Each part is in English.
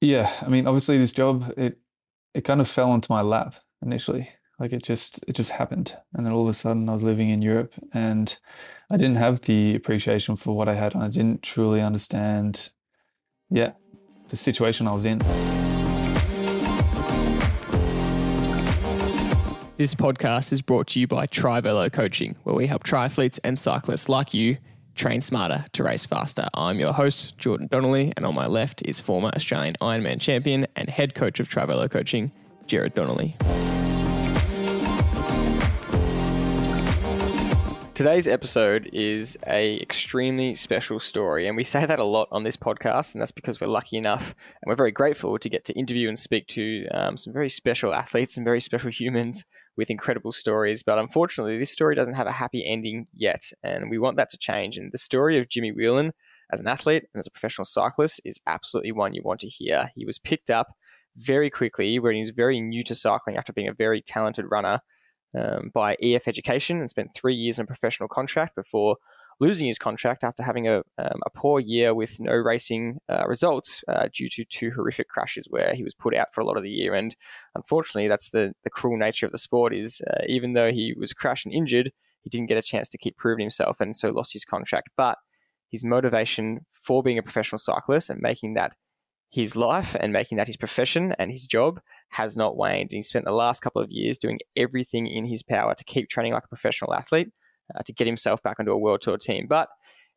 Yeah, I mean, obviously this job it it kind of fell onto my lap initially. Like it just it just happened, and then all of a sudden I was living in Europe, and I didn't have the appreciation for what I had. I didn't truly understand, yeah, the situation I was in. This podcast is brought to you by Trivelo Coaching, where we help triathletes and cyclists like you train smarter to race faster. I'm your host, Jordan Donnelly, and on my left is former Australian Ironman champion and head coach of Trivelo Coaching, Jared Donnelly. Today's episode is a extremely special story, and we say that a lot on this podcast, and that's because we're lucky enough and we're very grateful to get to interview and speak to um, some very special athletes and very special humans with incredible stories. But unfortunately, this story doesn't have a happy ending yet, and we want that to change. And the story of Jimmy Whelan as an athlete and as a professional cyclist is absolutely one you want to hear. He was picked up very quickly when he was very new to cycling after being a very talented runner um, by EF Education and spent three years in a professional contract before losing his contract after having a, um, a poor year with no racing uh, results uh, due to two horrific crashes where he was put out for a lot of the year. And unfortunately, that's the, the cruel nature of the sport is uh, even though he was crashed and injured, he didn't get a chance to keep proving himself and so lost his contract. But his motivation for being a professional cyclist and making that his life and making that his profession and his job has not waned. And he spent the last couple of years doing everything in his power to keep training like a professional athlete, uh, to get himself back onto a world tour team. But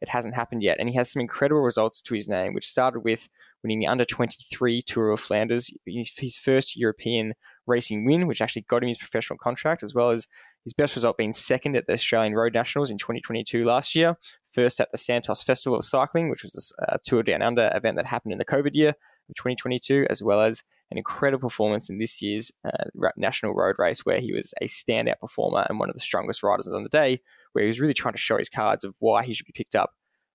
it hasn't happened yet. And he has some incredible results to his name, which started with winning the under 23 Tour of Flanders, his first European racing win, which actually got him his professional contract, as well as his best result being second at the Australian Road Nationals in 2022 last year, first at the Santos Festival of Cycling, which was a Tour Down Under event that happened in the COVID year of 2022, as well as an incredible performance in this year's uh, national road race, where he was a standout performer and one of the strongest riders on the day, where he was really trying to show his cards of why he should be picked up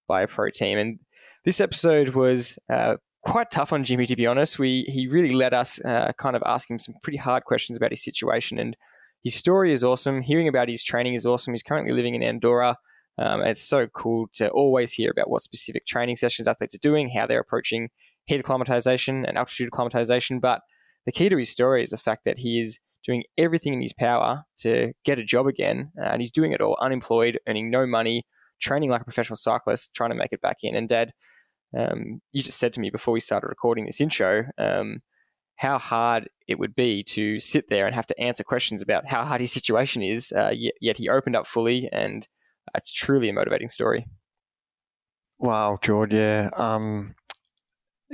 by a pro team. And this episode was uh, quite tough on Jimmy, to be honest. We he really let us uh, kind of ask him some pretty hard questions about his situation, and his story is awesome. Hearing about his training is awesome. He's currently living in Andorra. Um, it's so cool to always hear about what specific training sessions athletes are doing, how they're approaching heat acclimatization and altitude acclimatization. But the key to his story is the fact that he is doing everything in his power to get a job again, uh, and he's doing it all unemployed, earning no money, training like a professional cyclist, trying to make it back in. And Dad, um, you just said to me before we started recording this intro um, how hard it would be to sit there and have to answer questions about how hard his situation is, uh, yet, yet, he opened up fully, and it's truly a motivating story. Wow, George, yeah. Um,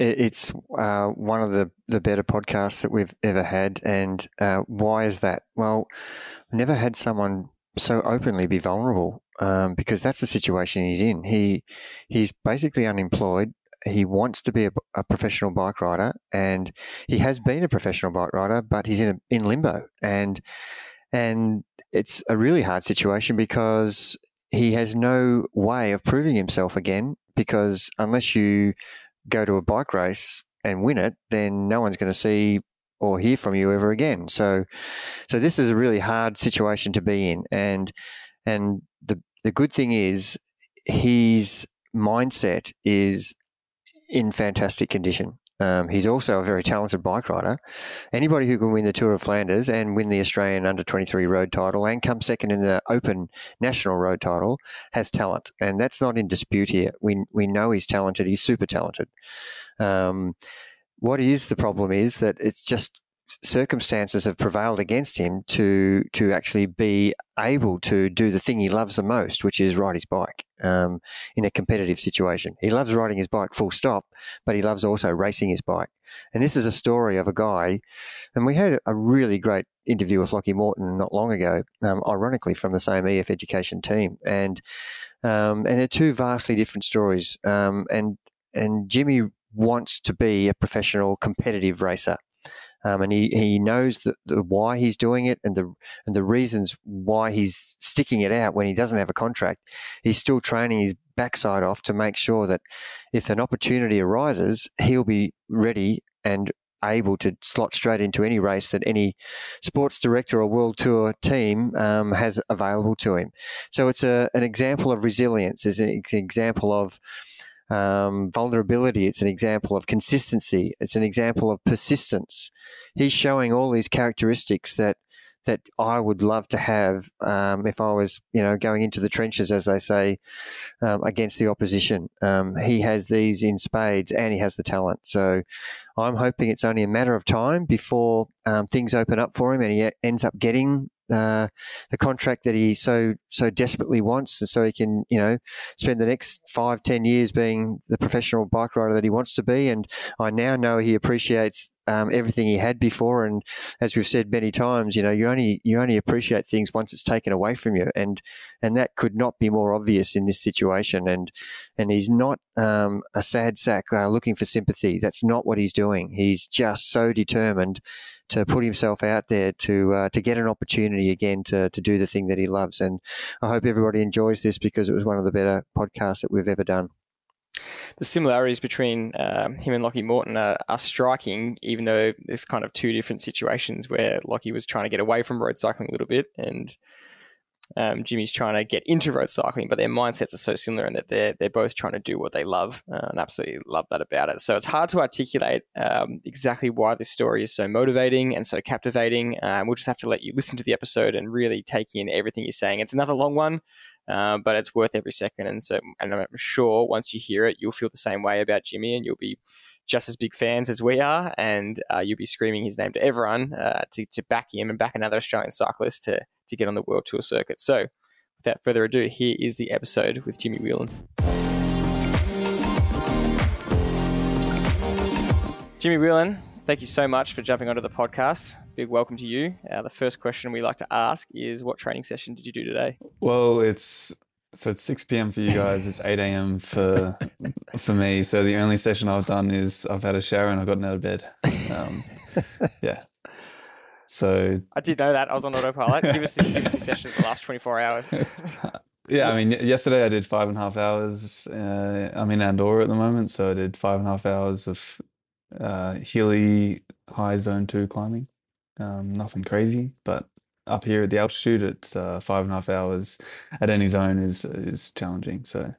it's uh, one of the, the better podcasts that we've ever had. And uh, why is that? Well, never had someone so openly be vulnerable um, because that's the situation he's in. He he's basically unemployed. He wants to be a, a, professional bike rider, and he has been a professional bike rider, but he's in a, in limbo, and and it's a really hard situation because he has no way of proving himself again. Because unless you go to a bike race and win it, then no one's going to see or hear from you ever again. So, so this is a really hard situation to be in, and and the the good thing is his mindset is in fantastic condition. Um, he's also a very talented bike rider. Anybody who can win the Tour of Flanders and win the Australian Under 23 road title and come second in the Open National road title has talent. And that's not in dispute here. We, we know he's talented. He's super talented. Um, what is the problem is that it's just circumstances have prevailed against him to to actually be able to do the thing he loves the most, which is ride his bike um, in a competitive situation. He loves riding his bike, full stop, but he loves also racing his bike. And this is a story of a guy, and we had a really great interview with Lockie Morton not long ago, um, ironically from the same EF Education team, and um, and they're two vastly different stories. Um, and and Jimmy wants to be a professional competitive racer um, and he, he knows the, the, why he's doing it and the and the reasons why he's sticking it out when he doesn't have a contract. He's still training his backside off to make sure that if an opportunity arises, he'll be ready and able to slot straight into any race that any sports director or world tour team um, has available to him. So it's a, an example of resilience. It's an example of um, vulnerability. It's an example of consistency. It's an example of persistence. He's showing all these characteristics that that I would love to have um, if I was, you know, going into the trenches, as they say, um, against the opposition. Um, he has these in spades, and he has the talent. So I'm hoping it's only a matter of time before um, things open up for him, and he ends up getting uh, the contract that he so so desperately wants, and so he can you know spend the next five ten years being the professional bike rider that he wants to be. And I now know he appreciates um, everything he had before. And as we've said many times, you know you only you only appreciate things once it's taken away from you, and and that could not be more obvious in this situation. And and he's not um, a sad sack uh, looking for sympathy. That's not what he's doing. He's just so determined to put himself out there to uh, to get an opportunity again to to do the thing that he loves. And I hope everybody enjoys this because it was one of the better podcasts that we've ever done. The similarities between um, him and Lockie Morton are, are, striking, even though there's kind of two different situations where Lockie was trying to get away from road cycling a little bit, and um, Jimmy's trying to get into road cycling, but their mindsets are so similar in that they're they're both trying to do what they love, uh, and absolutely love that about it. So it's hard to articulate um, exactly why this story is so motivating and so captivating. We'll just have to let you listen to the episode and really take in everything he's saying. It's another long one. Uh, but it's worth every second, and so and I'm sure once you hear it, you'll feel the same way about Jimmy, and you'll be just as big fans as we are, and uh, you'll be screaming his name to everyone uh, to, to back him and back another Australian cyclist to to get on the World Tour circuit. So, without further ado, here is the episode with Jimmy Whelan. Jimmy Whelan, thank you so much for jumping onto the podcast. Big welcome to you. Uh, the first question we like to ask is, what training session did you do today? Well, it's so it's 6 p.m. for you guys. It's 8 a.m. for for me. So the only session I've done is I've had a shower and I've gotten out of bed. Um, yeah, so I did know that. I was on autopilot. give us the, give us the session for the last 24 hours. yeah, I mean, yesterday I did five and a half hours. Uh, I'm in Andorra at the moment, so I did five and a half hours of uh, hilly high zone two climbing. Um, nothing crazy, but up here at the altitude, it's uh, five and a half hours at any zone is is challenging. So,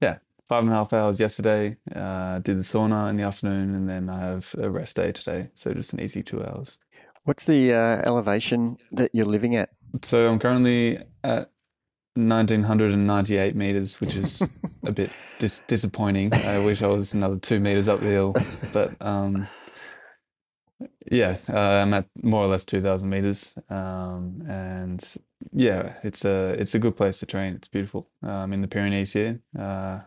yeah, five and a half hours yesterday. Uh, did the sauna in the afternoon, and then I have a rest day today. So just an easy two hours. What's the uh, elevation that you're living at? So I'm currently at 1998 meters, which is a bit dis- disappointing. I wish I was another two meters up the hill, but um, yeah, uh, I'm at more or less 2,000 meters, um, and yeah, it's a it's a good place to train. It's beautiful. I'm in the Pyrenees here. Uh.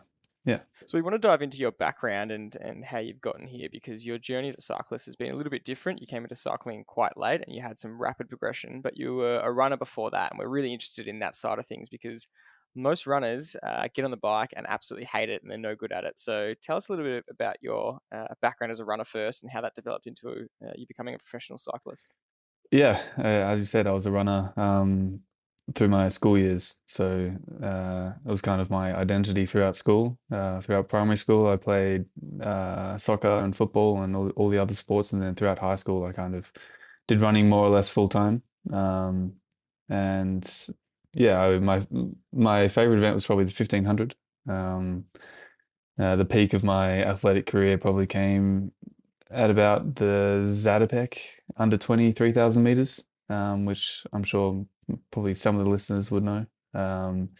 So we want to dive into your background and and how you've gotten here because your journey as a cyclist has been a little bit different. You came into cycling quite late and you had some rapid progression, but you were a runner before that, and we're really interested in that side of things because most runners uh, get on the bike and absolutely hate it and they're no good at it. So tell us a little bit about your uh, background as a runner first and how that developed into uh, you becoming a professional cyclist. Yeah, uh, as you said, I was a runner. Um, through my school years. So uh, it was kind of my identity throughout school. Uh, throughout primary school, I played uh, soccer and football and all, all, the other sports. And then throughout high school, I kind of did running more or less full time. Um, and yeah, I, my my favorite event was probably the fifteen hundred. Um, uh, the peak of my athletic career probably came at about the Zatopek under twenty three thousand meters, um, which I'm sure probably some of the listeners would know. Um,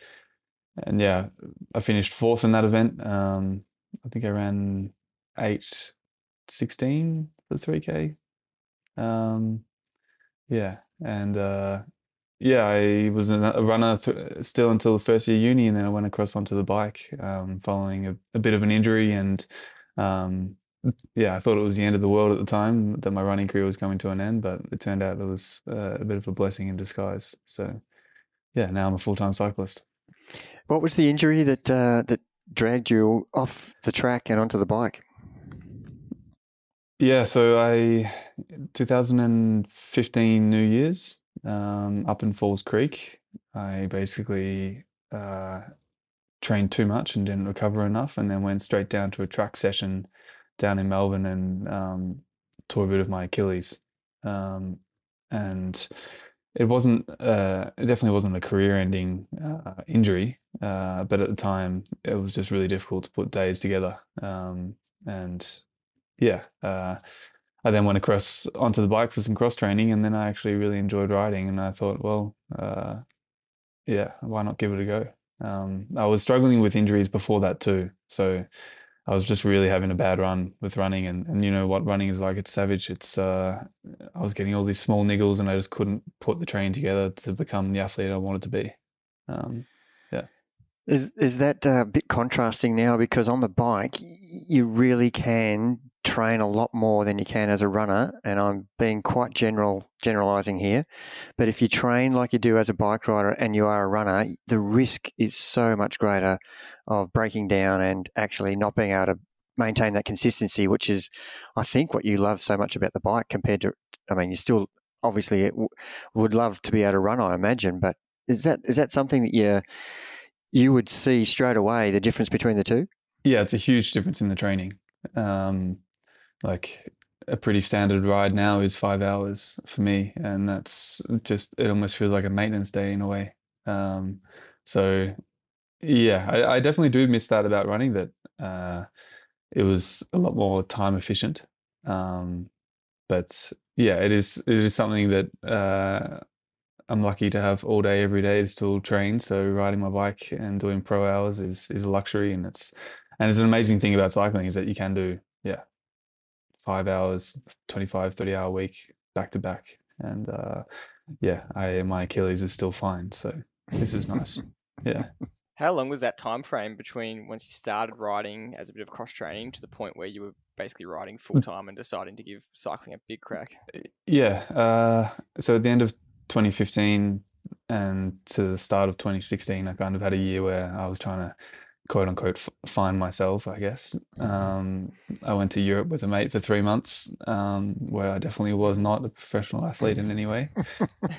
and yeah, I finished fourth in that event. Um, I think I ran eight sixteen for three k. Um, yeah, and uh, yeah, I was a runner still until the first year uni, and then I went across onto the bike um, following a, a, bit of an injury. And um, yeah, I thought it was the end of the world at the time that my running career was coming to an end, but it turned out it was uh, a bit of a blessing in disguise. So yeah, now I'm a full time cyclist. What was the injury that uh, that dragged you off the track and onto the bike? Yeah, so I 2015 New Year's um, up in Falls Creek. I basically uh, trained too much and didn't recover enough, and then went straight down to a track session down in Melbourne and um, tore a bit of my Achilles. Um, and it wasn't, uh, it definitely wasn't a career-ending uh, injury, Uh, but at the time, it was just really difficult to put days together. Um, and yeah, uh, I then went across onto the bike for some cross training, and then I actually really enjoyed riding. And I thought, well, uh, yeah, why not give it a go? Um, I was struggling with injuries before that too, so I was just really having a bad run with running, and and you know what running is like. It's savage. It's uh, I was getting all these small niggles, and I just couldn't put the training together to become the athlete I wanted to be. Um, yeah. Is is that a bit contrasting now? Because on the bike, you really can train a lot more than you can as a runner, and I'm being quite general generalizing here. But if you train like you do as a bike rider and you are a runner, the risk is so much greater of breaking down and actually not being able to maintain that consistency, which is, I think, what you love so much about the bike compared to. I mean, you still obviously would love to be able to run, I imagine, but is that is that something that you you would see straight away the difference between the two? Yeah, it's a huge difference in the training. Um, like a pretty standard ride now is five hours for me, and that's just it almost feels like a maintenance day in a way. Um, so yeah, I, I, definitely do miss that about running. That uh, it was a lot more time efficient. Um, but yeah, it is it is something that uh, I'm lucky to have all day every day to still train. So riding my bike and doing pro hours is is a luxury, and it's and it's an amazing thing about cycling is that you can do yeah five hours, 25, 30 hour week back to back, and uh, yeah, I my Achilles is still fine. So this is nice. yeah. How long was that time frame between once you started riding as a bit of cross training to the point where you were basically riding full time and deciding to give cycling a big crack? Yeah. Uh, so at the end of 2015 and to the start of 2016, I kind of had a year where I was trying to quote unquote f- find myself, I guess. Um, I went to Europe with a mate for three months, um, where I definitely was not a professional athlete in any way.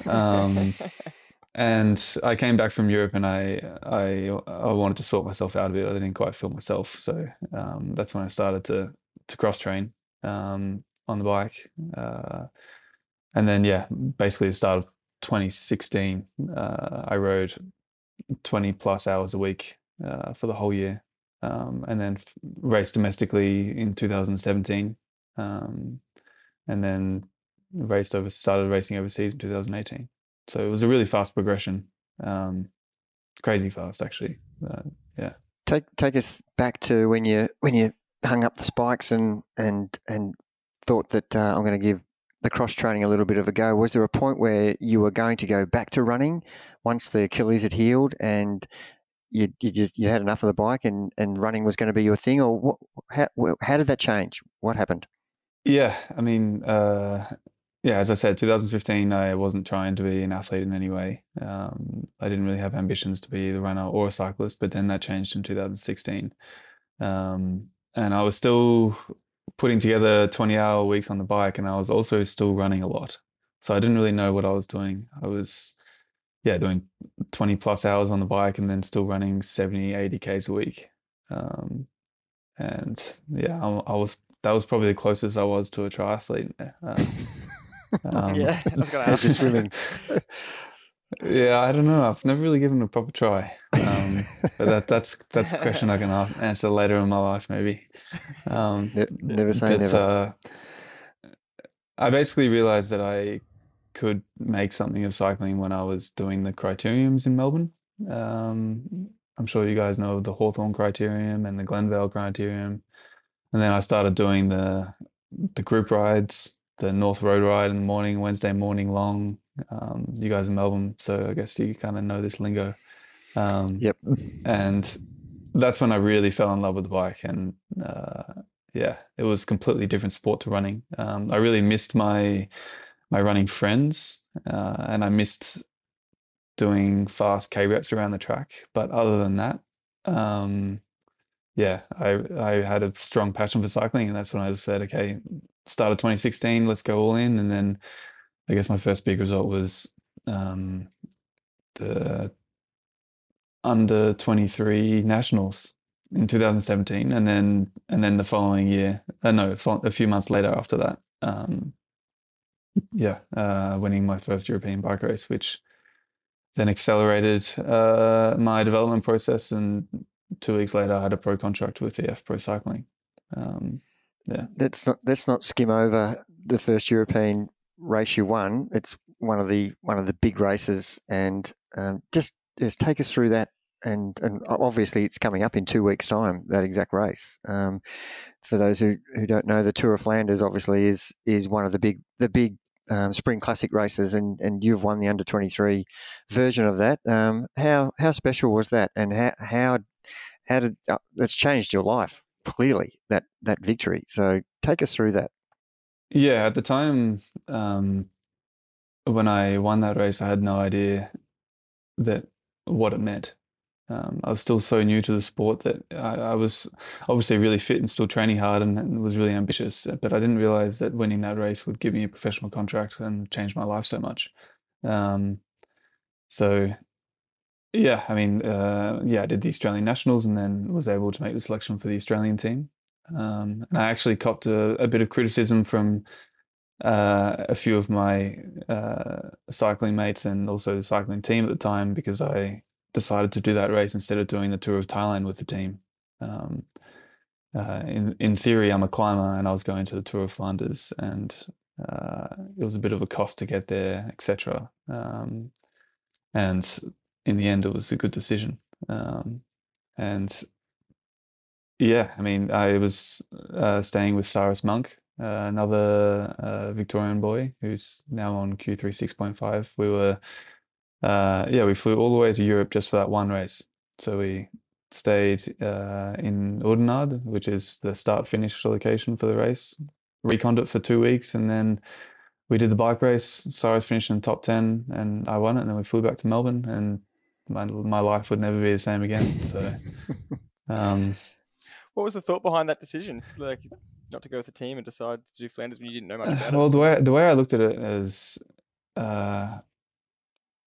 Um, and I came back from Europe and I, I, I wanted to sort myself out of it. I didn't quite feel myself. So um, that's when I started to, to cross train um, on the bike. Uh, and then, yeah, basically the start of 2016, uh, I rode 20 plus hours a week uh, for the whole year, um, and then raced domestically in 2017, um, and then raced over started racing overseas in 2018. So it was a really fast progression, um, crazy fast actually. Uh, yeah. Take take us back to when you when you hung up the spikes and and and thought that uh, I'm going to give the cross training a little bit of a go. Was there a point where you were going to go back to running once the Achilles had healed and you you just you had enough of the bike and, and running was going to be your thing, or what, how how did that change? What happened? Yeah, I mean, uh, yeah, as I said, 2015, I wasn't trying to be an athlete in any way. Um, I didn't really have ambitions to be a runner or a cyclist, but then that changed in 2016. Um, and I was still putting together 20 hour weeks on the bike and I was also still running a lot. So I didn't really know what I was doing. I was, yeah, doing 20 plus hours on the bike and then still running 70, 80 Ks a week. Um, and yeah, I, I, was, that was probably the closest I was to a triathlete. Um, um, yeah, that's going to happen. swimming. Yeah, I don't know. I've never really given it a proper try. Um, but that, that's that's a question I can answer later in my life, maybe. Um, never say but, never. Uh, I basically realized that I could make something of cycling when I was doing the criteriums in Melbourne. Um, I'm sure you guys know the Hawthorn criterium and the Glenvale criterium. And then I started doing the the group rides, the North Road ride in the morning, Wednesday morning long, um, you guys in Melbourne, so I guess you kind of know this lingo. Um, yep. And that's when I really fell in love with the bike, and uh, yeah, it was completely different sport to running. Um, I really missed my my running friends, uh, and I missed doing fast K reps around the track. But other than that, um, yeah, I I had a strong passion for cycling, and that's when I said, okay, start of 2016, let's go all in, and then I guess my first big result was um, the under 23 nationals in 2017 and then and then the following year uh, no a few months later after that um, yeah uh, winning my first european bike race which then accelerated uh, my development process, and two weeks later, I had a pro contract with EF Pro Cycling. Um, yeah, let's not let's not skim over the first European race you won. It's one of the one of the big races, and um, just just take us through that. And and obviously, it's coming up in two weeks' time. That exact race. Um, for those who, who don't know, the Tour of Flanders obviously is is one of the big the big um, spring classic races, and, and you've won the under twenty three version of that. Um, how how special was that, and how how how did uh, that's changed your life clearly that that victory? So take us through that. Yeah, at the time um, when I won that race, I had no idea that what it meant. Um, I was still so new to the sport that I, I, was obviously really fit and still training hard and, and, was really ambitious. But I didn't realize that winning that race would give me a professional contract and change my life so much. Um, so, yeah, I mean, uh, yeah, I did the Australian Nationals and then was able to make the selection for the Australian team. Um, and I actually copped a, a, bit of criticism from uh, a few of my uh, cycling mates and also the cycling team at the time because I decided to do that race instead of doing the Tour of Thailand with the team. Um, uh, in in theory, I'm a climber, and I was going to the Tour of Flanders, and uh, it was a bit of a cost to get there, etc. Um, and in the end, it was a good decision. Um, and yeah, I mean, I was uh, staying with Cyrus Monk, uh, another uh, Victorian boy who's now on Q36.5. We were, uh, yeah, we flew all the way to Europe just for that one race. So we stayed uh, in Oudenaarde, which is the start finish location for the race, reconned it for two weeks, and then we did the bike race. Cyrus finished in top 10, and I won it. And then we flew back to Melbourne, and my, my life would never be the same again. So, um, what was the thought behind that decision? Like not to go with the team and decide to do Flanders when you didn't know much about well, it? the way the way I looked at it is, uh,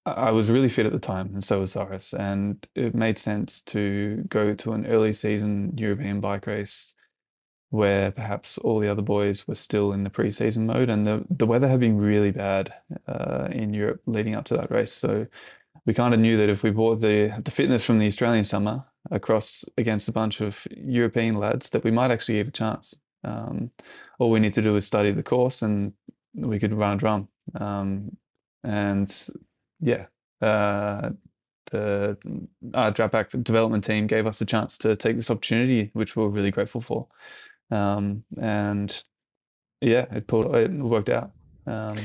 I was really fit at the time, and so was Cyrus, and it made sense to go to an early season European bike race where perhaps all the other boys were still in the pre-season mode, and the the weather had been really bad uh, in Europe leading up to that race, so we kind of knew that if we brought the the fitness from the Australian summer across against a bunch of European lads, that we might actually have a chance. Um, all we need to do is study the course, and we could run a drum. Um, and yeah, uh, the uh, Drapac development team gave us a chance to take this opportunity, which we're really grateful for. Um, and yeah, it pulled, it worked out. Um,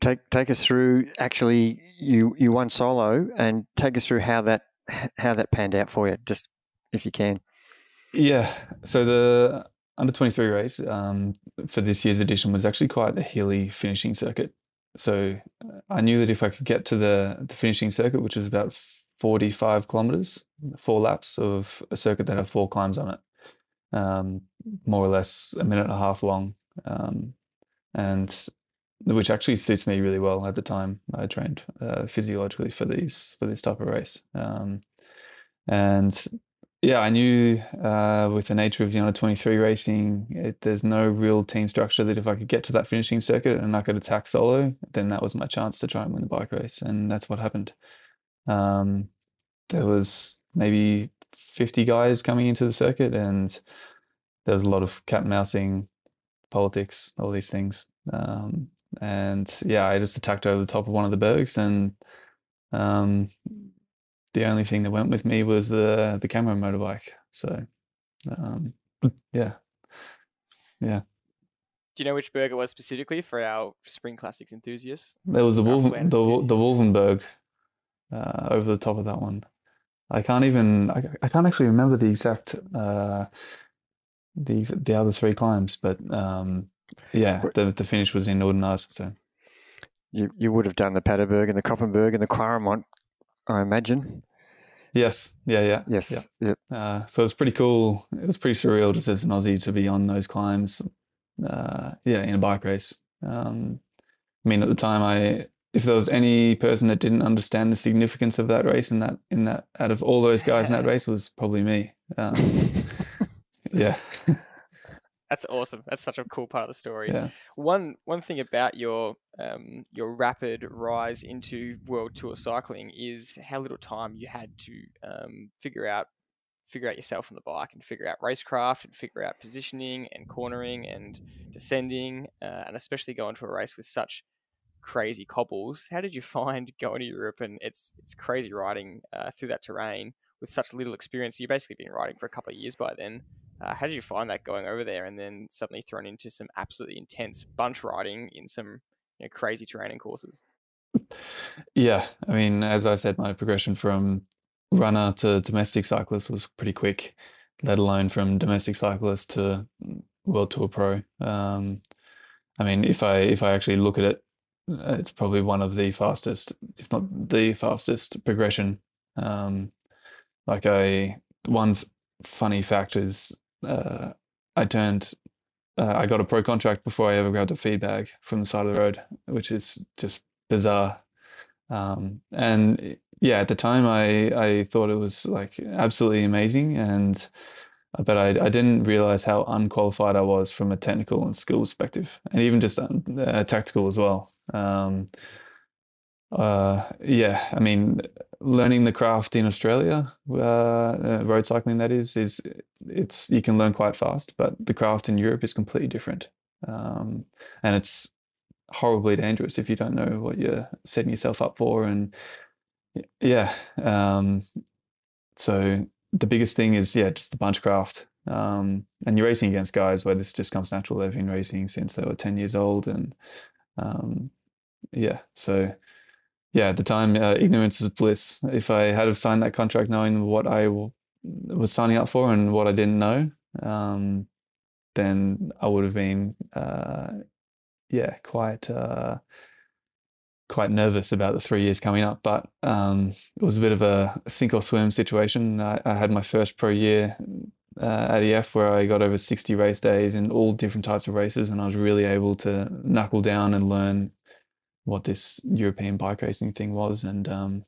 take take us through. Actually, you you won solo, and take us through how that how that panned out for you, just if you can. Yeah. So the under 23 race um, for this year's edition was actually quite a hilly finishing circuit. So uh, I knew that if I could get to the, the finishing circuit, which was about 45 kilometers, four laps of a circuit that had four climbs on it, um, more or less a minute and a half long. Um, and which actually suits me really well at the time. I trained uh, physiologically for these for this type of race, um, and yeah, I knew uh, with the nature of the under twenty three racing, it, there's no real team structure. That if I could get to that finishing circuit and I could attack solo, then that was my chance to try and win the bike race, and that's what happened. Um, there was maybe fifty guys coming into the circuit, and there was a lot of cat mousing, politics, all these things. Um, and yeah, I just attacked over the top of one of the bergs, and um, the only thing that went with me was the the camera motorbike. So um, yeah, yeah. Do you know which burger it was specifically for our Spring Classics enthusiasts? There was the Wolven, the, the Wolvenberg uh, over the top of that one. I can't even I, I can't actually remember the exact uh, the the other three climbs, but um, yeah, the the finish was in Oudenaarde. So you you would have done the Paterberg and the Koppenberg and the Kwaremont, I imagine. Yes. Yeah. Yeah. Yes. Yeah. Yep. Uh, so it's pretty cool. It was pretty surreal just as an Aussie to be on those climbs. Uh, yeah, in a bike race. Um, I mean, at the time, I if there was any person that didn't understand the significance of that race and that in that out of all those guys in that race was probably me. Um, yeah. That's awesome. That's such a cool part of the story. Yeah. One one thing about your um, your rapid rise into world tour cycling is how little time you had to um, figure out figure out yourself on the bike and figure out racecraft and figure out positioning and cornering and descending uh, and especially going to a race with such crazy cobbles. How did you find going to Europe and it's it's crazy riding uh, through that terrain with such little experience? You've basically been riding for a couple of years by then. Uh, how did you find that going over there and then suddenly thrown into some absolutely intense bunch riding in some you know, crazy terrain and courses? Yeah, I mean, as I said, my progression from runner to domestic cyclist was pretty quick, let alone from domestic cyclist to World Tour Pro. Um, I mean, if I if I actually look at it, uh, it's probably one of the fastest, if not the fastest progression. Um, like I one f- funny fact is uh, I turned uh, I got a pro contract before I ever grabbed a feed bag from the side of the road, which is just bizarre. Um, and yeah, at the time I I thought it was like absolutely amazing, and but I I didn't realize how unqualified I was from a technical and skill perspective, and even just uh, tactical as well. Um, uh, yeah, I mean, learning the craft in Australia, uh, uh, road cycling that is, is it's you can learn quite fast, but the craft in Europe is completely different, um, and it's horribly dangerous if you don't know what you're setting yourself up for. And yeah, um, so the biggest thing is yeah, just the bunch craft. Um, and you're racing against guys where this just comes natural. They've been racing since they were 10 years old. And um, yeah, so yeah, at the time, uh, ignorance was bliss. If I had have signed that contract knowing what I w- was signing up for and what I didn't know, um, then I would have been, uh, yeah, quite uh, quite nervous about the three years coming up. But um, it was a bit of a sink or swim situation. I, I had my first pro year uh, at EF where I got over 60 race days in all different types of races, and I was really able to knuckle down and learn what this European bike racing thing was. And um,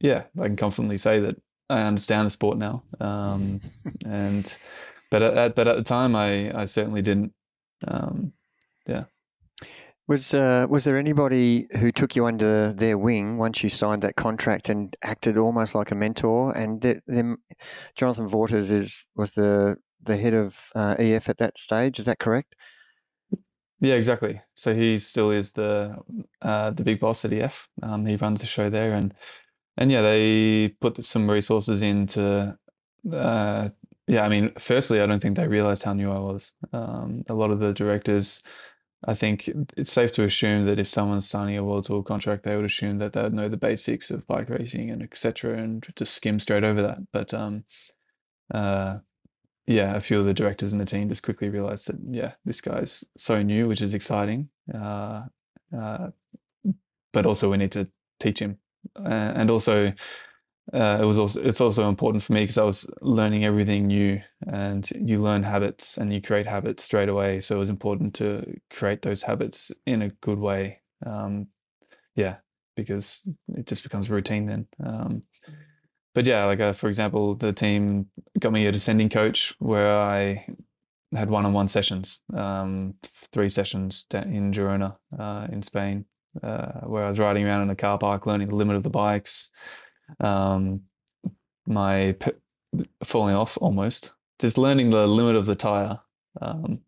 yeah, I can confidently say that I understand the sport now. Um, and but at, but at the time, I I certainly didn't. Um, yeah. Was uh, was there anybody who took you under their wing once you signed that contract and acted almost like a mentor? And them, Jonathan Vaughters is was the the head of uh, EF at that stage. Is that correct? Yeah, exactly. So he still is the uh, the big boss at EF. Um, he runs the show there, and and yeah, they put some resources into. Uh, yeah, I mean, firstly, I don't think they realized how new I was. Um, a lot of the directors, I think it's safe to assume that if someone's signing a world tour contract, they would assume that they would know the basics of bike racing and etc. and just skim straight over that. But um, uh, yeah, a few of the directors in the team just quickly realized that yeah, this guy's so new, which is exciting. Uh, uh, but also we need to teach him, uh, and also uh, it was also it's also important for me because I was learning everything new, and you learn habits and you create habits straight away. So it was important to create those habits in a good way. Um, yeah, because it just becomes routine then. Um, but yeah, like uh, for example, the team got me a descending coach where I had one-on-one sessions, um, three sessions in Girona, uh, in Spain, uh, where I was riding around in a car park, learning the limit of the bikes, um, my p- falling off almost, just learning the limit of the tire, um,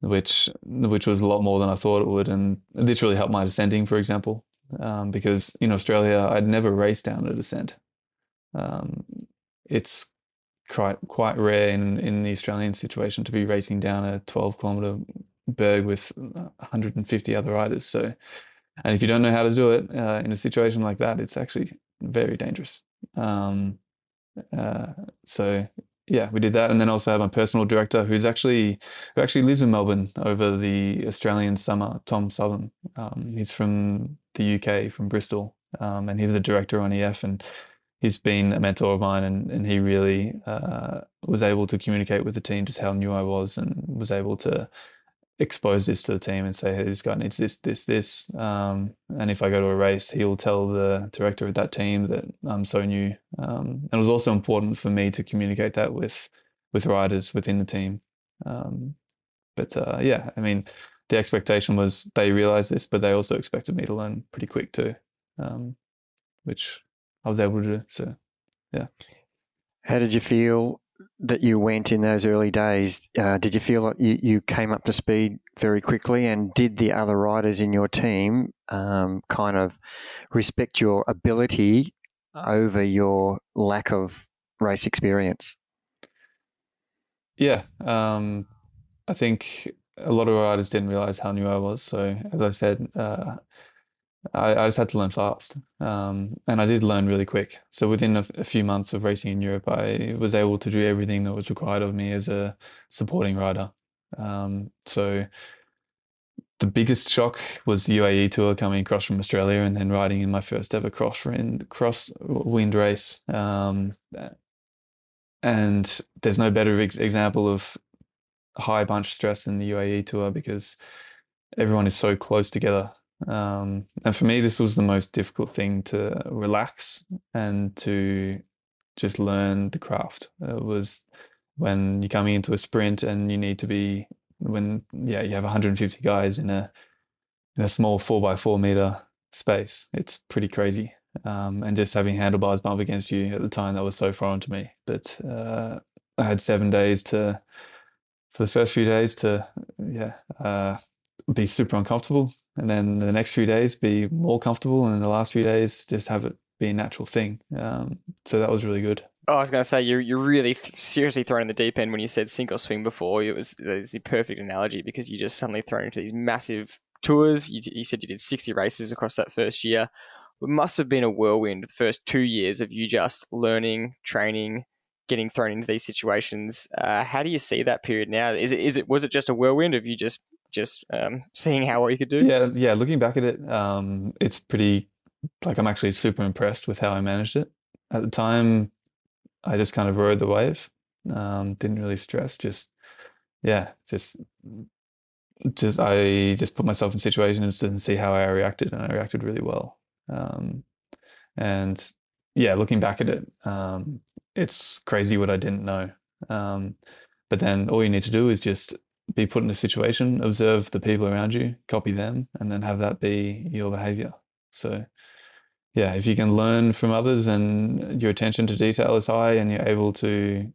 which which was a lot more than I thought it would, and this really helped my descending, for example, um, because in Australia I'd never raced down a descent. Um, it's quite quite rare in in the Australian situation to be racing down a 12 kilometer berg with 150 other riders. So, and if you don't know how to do it uh, in a situation like that, it's actually very dangerous. Um, uh, so yeah, we did that, and then also have my personal director, who's actually who actually lives in Melbourne over the Australian summer. Tom Southam, um, he's from the UK, from Bristol, um, and he's a director on EF, and he's been a mentor of mine and, and he really uh, was able to communicate with the team just how new I was and was able to expose this to the team and say, hey, this guy needs this, this, this. Um, and if I go to a race, he'll tell the director of that team that I'm so new. Um, and it was also important for me to communicate that with with riders within the team. Um, but uh, yeah, I mean, the expectation was they realized this, but they also expected me to learn pretty quick too, um, which I was able to do. So, yeah. How did you feel that you went in those early days? Uh, did you feel like you, you came up to speed very quickly? And did the other riders in your team um, kind of respect your ability over your lack of race experience? Yeah. Um, I think a lot of riders didn't realize how new I was. So, as I said, uh, I, I, just had to learn fast. Um, and I did learn really quick. So, within a, a, few months of racing in Europe, I was able to do everything that was required of me as a supporting rider. Um, so, the biggest shock was the UAE tour coming across from Australia and then riding in my first ever cross wind, cross wind race. Um, and there's no better ex- example of high bunch stress than the UAE tour because everyone is so close together. Um, and for me, this was the most difficult thing to relax and to just learn the craft. It was when you're coming into a sprint and you need to be when yeah you have 150 guys in a in a small four by four meter space. It's pretty crazy. Um, and just having handlebars bump against you at the time that was so foreign to me. But uh, I had seven days to for the first few days to yeah uh, be super uncomfortable, and then the next few days be more comfortable, and the last few days just have it be a natural thing. Um, so that was really good. Oh, I was going to say you're you're really th- seriously thrown in the deep end when you said sink or swing before. It was, it was the perfect analogy because you just suddenly thrown into these massive tours. You, you said you did 60 races across that first year. It must have been a whirlwind the first two years of you just learning, training, getting thrown into these situations. Uh, how do you see that period now? Is it is it was it just a whirlwind of you just just um, seeing how what you could do? Yeah, yeah. Looking back at it, um, it's pretty like I'm actually super impressed with how I managed it. At the time, I just kind of rode the wave. Um, didn't really stress. Just yeah, just just I just put myself in situations and see how I reacted, and I reacted really well. Um, and yeah, looking back at it, um, it's crazy what I didn't know. Um, but then all you need to do is just be put in a situation, observe the people around you, copy them, and then have that be your behavior. So, yeah, if you can learn from others and your attention to detail is high and you're able to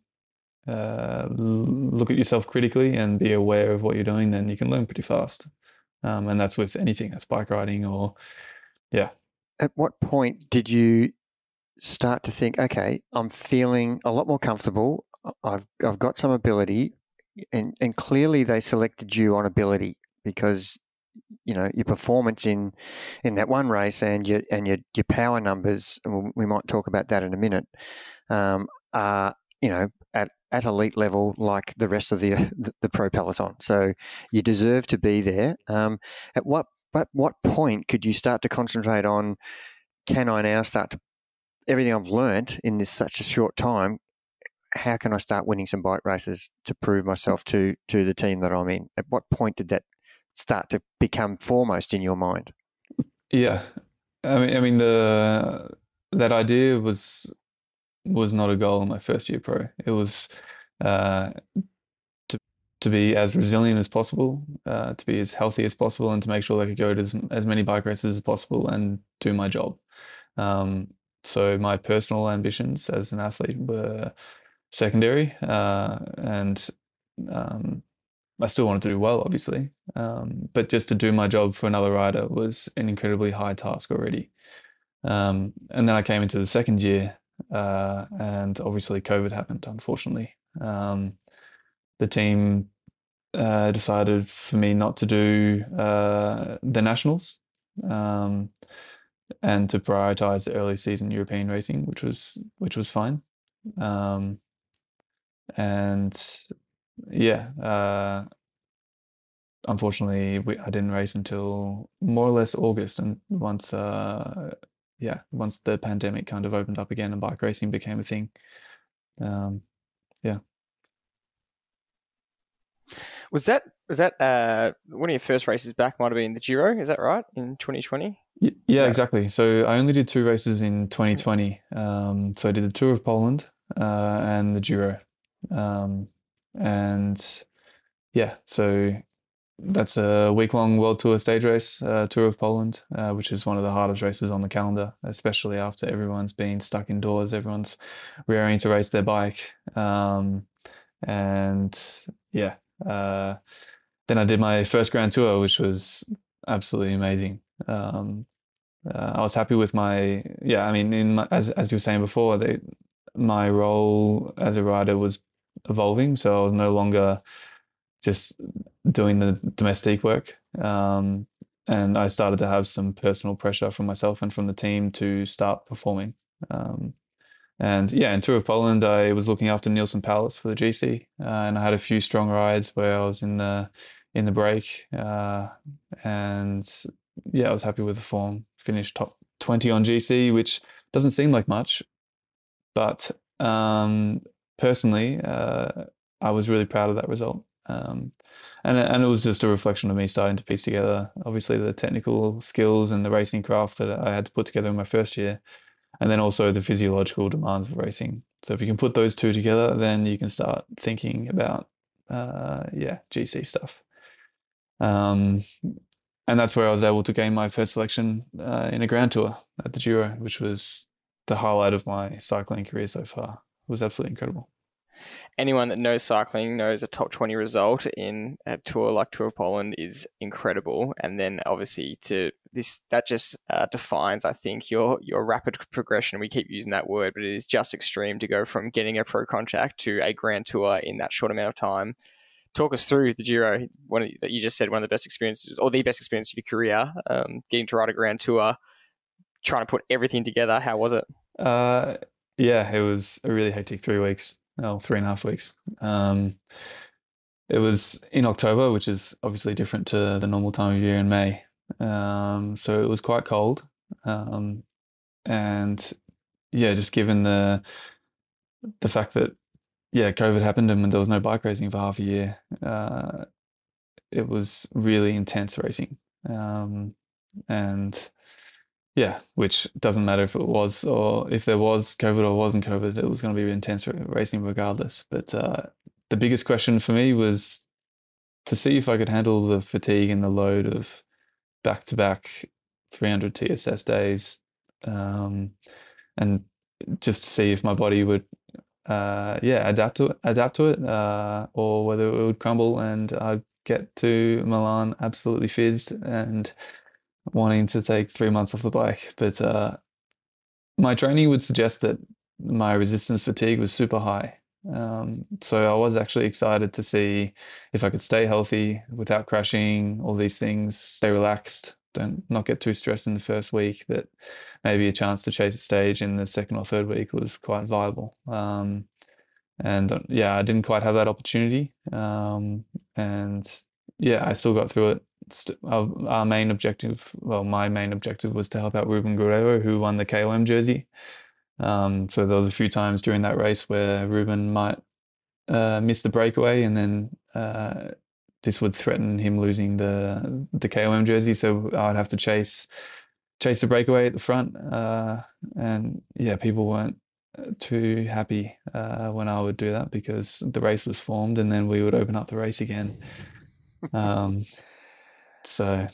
uh, look at yourself critically and be aware of what you're doing, then you can learn pretty fast. Um, and that's with anything, that's bike riding or, yeah. At what point did you start to think, okay, I'm feeling a lot more comfortable. I've I've got some ability, and and clearly they selected you on ability because you know your performance in in that one race and your and your your power numbers. We might talk about that in a minute. Um, are you know at at elite level like the rest of the the, the pro peloton. So you deserve to be there. Um, at what but what point could you start to concentrate on? Can I now start to everything I've learnt in this such a short time, how can I start winning some bike races to prove myself to to the team that I'm in? At what point did that start to become foremost in your mind? Yeah, I mean, I mean the that idea was was not a goal in my first year pro. It was uh, to to be as resilient as possible, uh, to be as healthy as possible, and to make sure I could go to as, as many bike races as possible and do my job. Um, so my personal ambitions as an athlete were secondary, uh, and um, I still wanted to do well, obviously. Um, but just to do my job for another rider was an incredibly high task already. Um, and then I came into the second year, uh, and obviously COVID happened, unfortunately. Um, the team uh, decided for me not to do uh, the nationals. Um, and to prioritize the early season European racing, which was which was fine. Um, and yeah, uh, unfortunately, we, I didn't race until more or less August, and once uh, yeah, once the pandemic kind of opened up again and bike racing became a thing, um, yeah. Was that was that uh, one of your first races back? Might have been the Giro. Is that right in 2020? Yeah, yeah, exactly. So I only did two races in 2020. Um, so I did the Tour of Poland uh, and the Giro, um, and yeah, so that's a week long world tour stage race, uh, Tour of Poland, uh, which is one of the hardest races on the calendar, especially after everyone's been stuck indoors. Everyone's raring to race their bike. Um, and yeah, uh, then I did my first Grand Tour, which was absolutely amazing. Um, uh, I was happy with my yeah. I mean, in my, as as you were saying before, they, my role as a rider was evolving, so I was no longer just doing the domestic work. Um, and I started to have some personal pressure from myself and from the team to start performing. Um, and yeah, in Tour of Poland, I was looking after Neilson Powless for the GC, uh, and I had a few strong rides where I was in the in the break, uh, and yeah, I was happy with the form. Finished top twenty on GC, which doesn't seem like much, but um, personally, uh, I was really proud of that result. Um, and and it was just a reflection of me starting to piece together, obviously the technical skills and the racing craft that I had to put together in my first year, and then also the physiological demands of racing. So if you can put those two together, then you can start thinking about uh, yeah GC stuff. Um, and that's where I was able to gain my first selection uh, in a Grand Tour at the Giro, which was the highlight of my cycling career so far. Was absolutely incredible anyone that knows cycling knows a top 20 result in a tour like Tour of Poland is incredible. And then obviously to this, that just uh, defines, I think, your, your rapid progression. We keep using that word, but it is just extreme to go from getting a pro contract to a grand tour in that short amount of time. Talk us through the Giro, one that you just said, one of the best experiences or the best experience of your career, um, getting to ride a grand tour, trying to put everything together. How was it? Uh, yeah, it was a really hectic three weeks oh, three and a half weeks. Um, it was in October, which is obviously different to the normal time of year in May. Um, so it was quite cold. Um, and yeah, just given the the fact that yeah, COVID happened and there was no bike racing for half a year, uh, it was really intense racing. Um, and yeah, which doesn't matter if it was or if there was COVID or wasn't COVID, it was going to be intense racing regardless. But uh, the biggest question for me was to see if I could handle the fatigue and the load of back to back 300 TSS days, um, and just to see if my body would, uh, yeah, adapt to it, adapt to it, uh, or whether it would crumble and I'd get to Milan absolutely fizzed and wanting to take three months off the bike. But uh, my training would suggest that my resistance fatigue was super high. Um, so I was actually excited to see if I could stay healthy without crashing, all these things, stay relaxed, don't not get too stressed in the first week. That maybe a chance to chase a stage in the second or third week was quite viable. Um, and uh, yeah, I didn't quite have that opportunity. Um, and yeah, I still got through it our, our, main objective, well, my main objective was to help out Ruben Guerreiro, who won the KOM jersey. Um, so there was a few times during that race where Ruben might uh, miss the breakaway, and then uh, this would threaten him losing the the KOM jersey. So I'd have to chase chase the breakaway at the front, uh, and yeah, people weren't uh, too happy uh, when I would do that because the race was formed, and then we would open up the race again. Um, so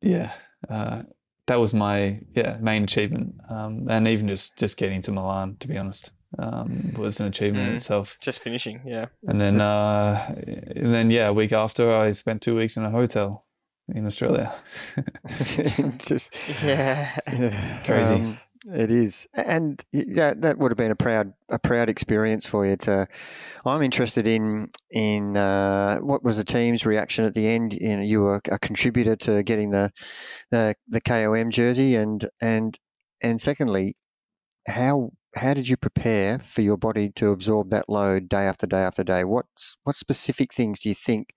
yeah, uh, that was my yeah main achievement, um, and even just just getting to Milan, to be honest, um, was an achievement mm, itself. Just finishing, yeah. And then uh, and then yeah, a week after, I spent two weeks in a hotel in Australia. just yeah, yeah. crazy. Um, it is, and yeah, that would have been a proud a proud experience for you. To, I'm interested in in uh, what was the team's reaction at the end. You know, you were a contributor to getting the the the KOM jersey, and and and secondly, how how did you prepare for your body to absorb that load day after day after day? What's what specific things do you think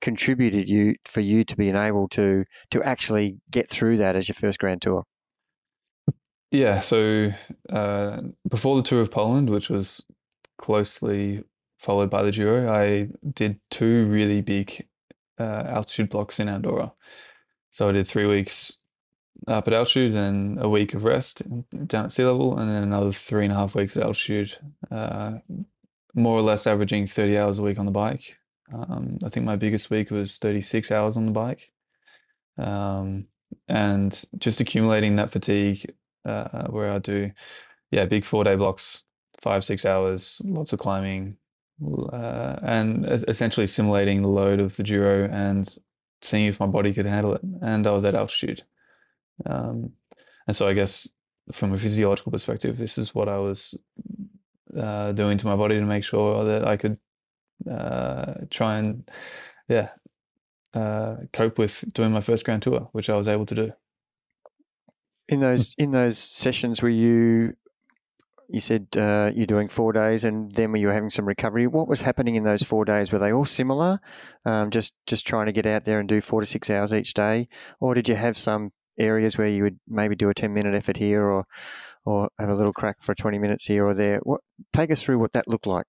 contributed you for you to be able to to actually get through that as your first Grand Tour? Yeah, so uh, before the tour of Poland, which was closely followed by the Giro, I did two really big uh, altitude blocks in Andorra. So I did three weeks up at altitude and a week of rest down at sea level, and then another three and a half weeks at altitude, uh, more or less averaging 30 hours a week on the bike. Um, I think my biggest week was 36 hours on the bike. Um, and just accumulating that fatigue uh, where I do, yeah, big four day blocks, five, six hours, lots of climbing, uh, and essentially simulating the load of the Giro and seeing if my body could handle it. And I was at altitude. Um, and so I guess from a physiological perspective, this is what I was uh, doing to my body to make sure that I could uh, try and, yeah, uh, cope with doing my first Grand Tour, which I was able to do. In those in those sessions, were you you said uh, you're doing four days, and then when you were having some recovery, what was happening in those four days? Were they all similar? Um, just just trying to get out there and do four to six hours each day, or did you have some areas where you would maybe do a ten minute effort here, or or have a little crack for twenty minutes here or there? What take us through what that looked like?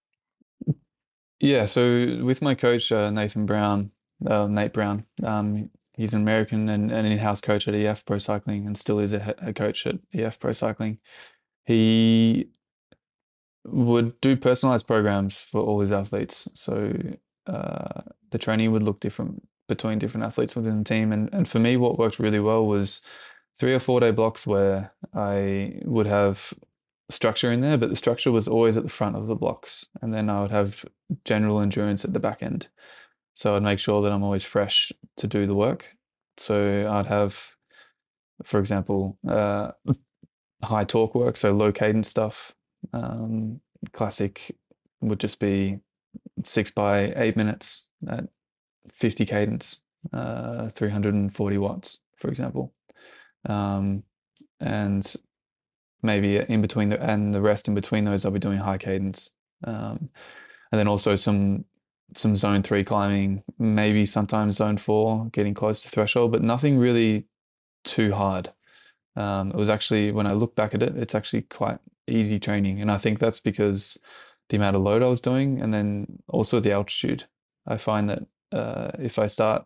Yeah, so with my coach uh, Nathan Brown, uh, Nate Brown, um, he's an American and an in-house coach at EF Pro Cycling, and still is a, a coach at EF Pro Cycling he would do personalized programs for all his athletes. So uh, the training would look different between different athletes within the team. And, and for me, what worked really well was three or four day blocks where I would have structure in there, but the structure was always at the front of the blocks. And then I would have general endurance at the back end. So I'd make sure that I'm always fresh to do the work. So I'd have, for example, uh, high torque work, so low cadence stuff. Um, classic would just be six by eight minutes at 50 cadence, uh, 340 watts, for example. Um, and maybe in between the, and the rest in between those, I'll be doing high cadence. Um, and then also some, some zone three climbing, maybe sometimes zone four, getting close to threshold, but nothing really too hard. Um, it was actually, when I look back at it, it's actually quite easy training. And I think that's because the amount of load I was doing and then also the altitude. I find that uh, if I start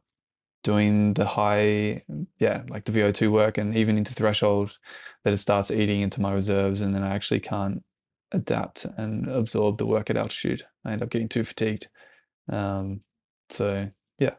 doing the high, yeah, like the VO2 work and even into threshold, that it starts eating into my reserves and then I actually can't adapt and absorb the work at altitude. I end up getting too fatigued. Um, so yeah,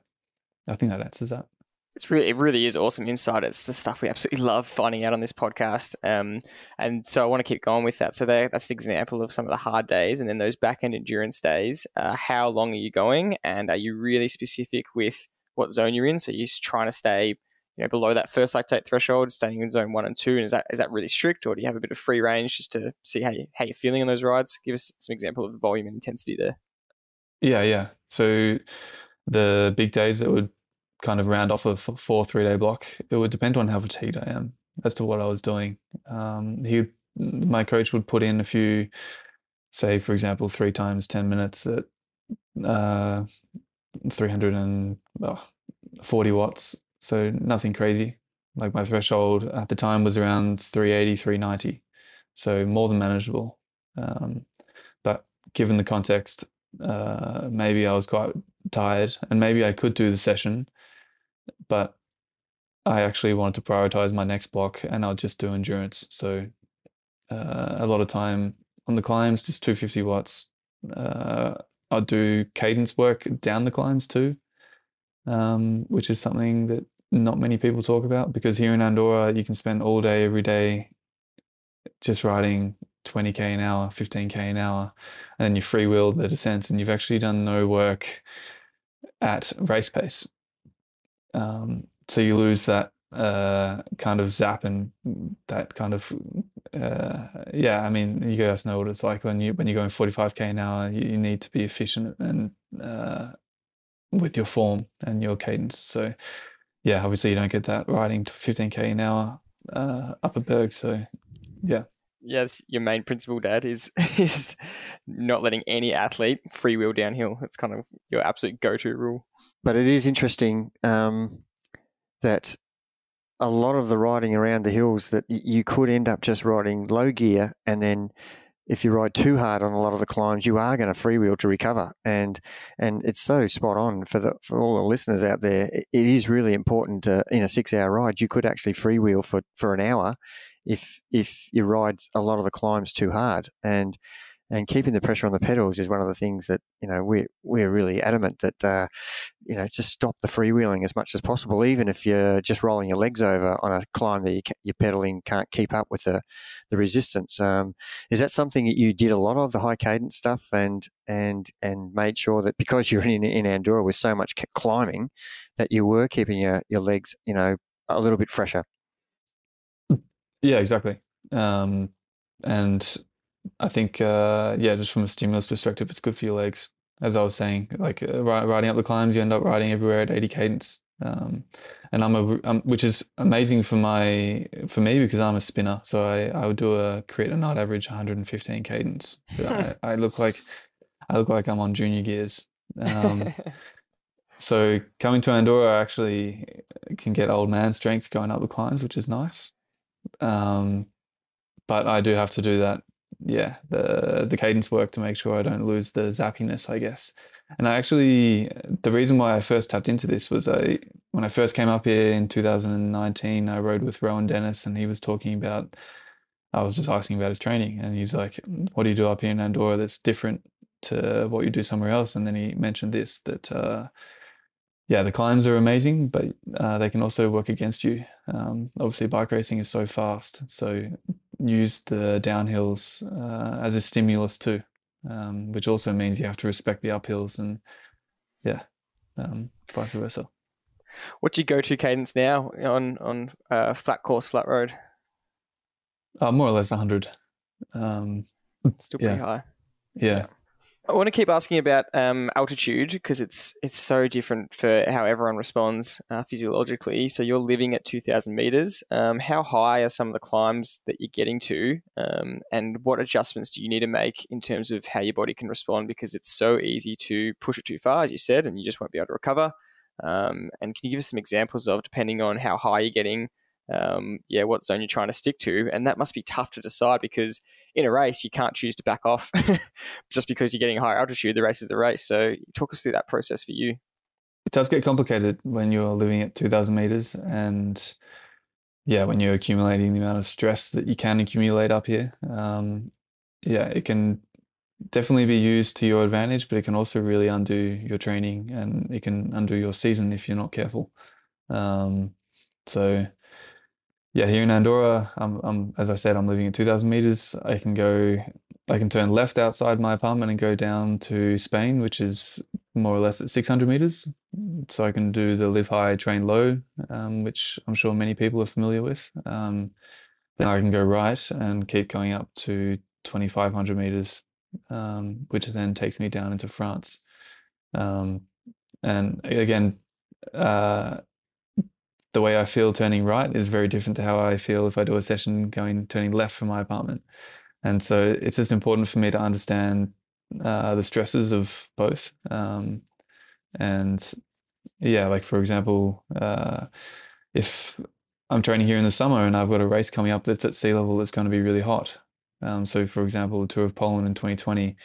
I think that answers that. It's really, it really is awesome insight. It's the stuff we absolutely love finding out on this podcast. Um, and so I want to keep going with that. So there, that's an example of some of the hard days, and then those back end endurance days. Uh, how long are you going, and are you really specific with what zone you're in? So you're trying to stay, you know, below that first lactate threshold, staying in zone one and two. And is that is that really strict, or do you have a bit of free range just to see how you how you're feeling on those rides? Give us some example of the volume and intensity there. Yeah, yeah. So the big days that would kind of round off a four three day block. It would depend on how fatigued I am as to what I was doing. Um, he, my coach would put in a few, say for example, three times ten minutes at uh, 340 watts. So nothing crazy. Like my threshold at the time was around 380, 390. So more than manageable. Um, but given the context, uh, maybe I was quite tired and maybe I could do the session but I actually wanted to prioritize my next block and I'll just do endurance. So uh, a lot of time on the climbs, just 250 watts. Uh, I'll do cadence work down the climbs too, um, which is something that not many people talk about because here in Andorra, you can spend all day, every day just riding 20k an hour, 15k an hour, and then you freewheel the descents and you've actually done no work at race pace. Um, so you lose that uh, kind of zap and that kind of uh, yeah. I mean, you guys know what it's like when you when you're going 45k an hour. You, you need to be efficient and uh, with your form and your cadence. So yeah, obviously you don't get that riding to 15k an hour uh, up a berg. So yeah. Yeah, your main principle, Dad, is is not letting any athlete freewheel downhill. It's kind of your absolute go-to rule but it is interesting um, that a lot of the riding around the hills that you could end up just riding low gear and then if you ride too hard on a lot of the climbs, you are going to freewheel to recover, and and it's so spot on for the for all the listeners out there. It is really important to, in a six hour ride, you could actually freewheel for for an hour if if you ride a lot of the climbs too hard, and and keeping the pressure on the pedals is one of the things that you know we're we're really adamant that uh, you know just stop the freewheeling as much as possible, even if you're just rolling your legs over on a climb that you your pedaling can't keep up with the the resistance. Um, is that something that you did a lot of the high cadence stuff and and and made sure that because you're in in Andorra with so much climbing that you were keeping your your legs you know a little bit fresher. Yeah, exactly. Um, and I think, uh, yeah, just from a stimulus perspective, it's good for your legs. As I was saying, like uh, riding up the climbs, you end up riding everywhere at 80 cadence. Um, and I'm a, um, which is amazing for my, for me because I'm a spinner. So I, I would do a create a night average 115 cadence. I, I, look like, I look like I'm on junior gears. Um, so coming to Andorra, I actually can get old man strength going up the climbs, which is nice. Um, but I do have to do that yeah, the the cadence work to make sure I don't lose the zappiness, I guess. And I actually, the reason why I first tapped into this was I, when I first came up here in 2019, I rode with Rohan Dennis and he was talking about, I was just asking about his training and he's like, what do you do up here in Andorra that's different to what you do somewhere else? And then he mentioned this, that, uh, yeah, the climbs are amazing, but uh, they can also work against you. Um, obviously, bike racing is so fast, so use the downhills uh, as a stimulus too, um, which also means you have to respect the uphills and yeah, um, vice versa. What's your go-to cadence now on on uh, flat course, flat road? Uh, more or less 100. Um, Still pretty yeah. high. Yeah. yeah. I want to keep asking about um, altitude because it's it's so different for how everyone responds uh, physiologically. So you're living at 2,000 meters. Um, how high are some of the climbs that you're getting to, um, and what adjustments do you need to make in terms of how your body can respond? Because it's so easy to push it too far, as you said, and you just won't be able to recover. Um, and can you give us some examples of, depending on how high you're getting, um, yeah, what zone you're trying to stick to. And that must be tough to decide because in a race, you can't choose to back off just because you're getting higher altitude. The race is the race. So talk us through that process for you. It does get complicated when you're living at 2000 meters and yeah, when you're accumulating the amount of stress that you can accumulate up here. Um, yeah, it can definitely be used to your advantage, but it can also really undo your training and it can undo your season if you're not careful. Um, so yeah, here in Andorra, I'm, I'm as I said, I'm living at 2,000 meters. I can go, I can turn left outside my apartment and go down to Spain, which is more or less at 600 meters. So I can do the live high, train low, um, which I'm sure many people are familiar with. Um, then I can go right and keep going up to 2,500 meters, um, which then takes me down into France. Um, and again, uh, the way I feel turning right is very different to how I feel if I do a session going turning left from my apartment. And so it's just important for me to understand uh, the stresses of both. Um, and yeah, like for example, uh, if I'm training here in the summer and I've got a race coming up that's at sea level that's going to be really hot. Um, so for example, Tour of Poland in 2020,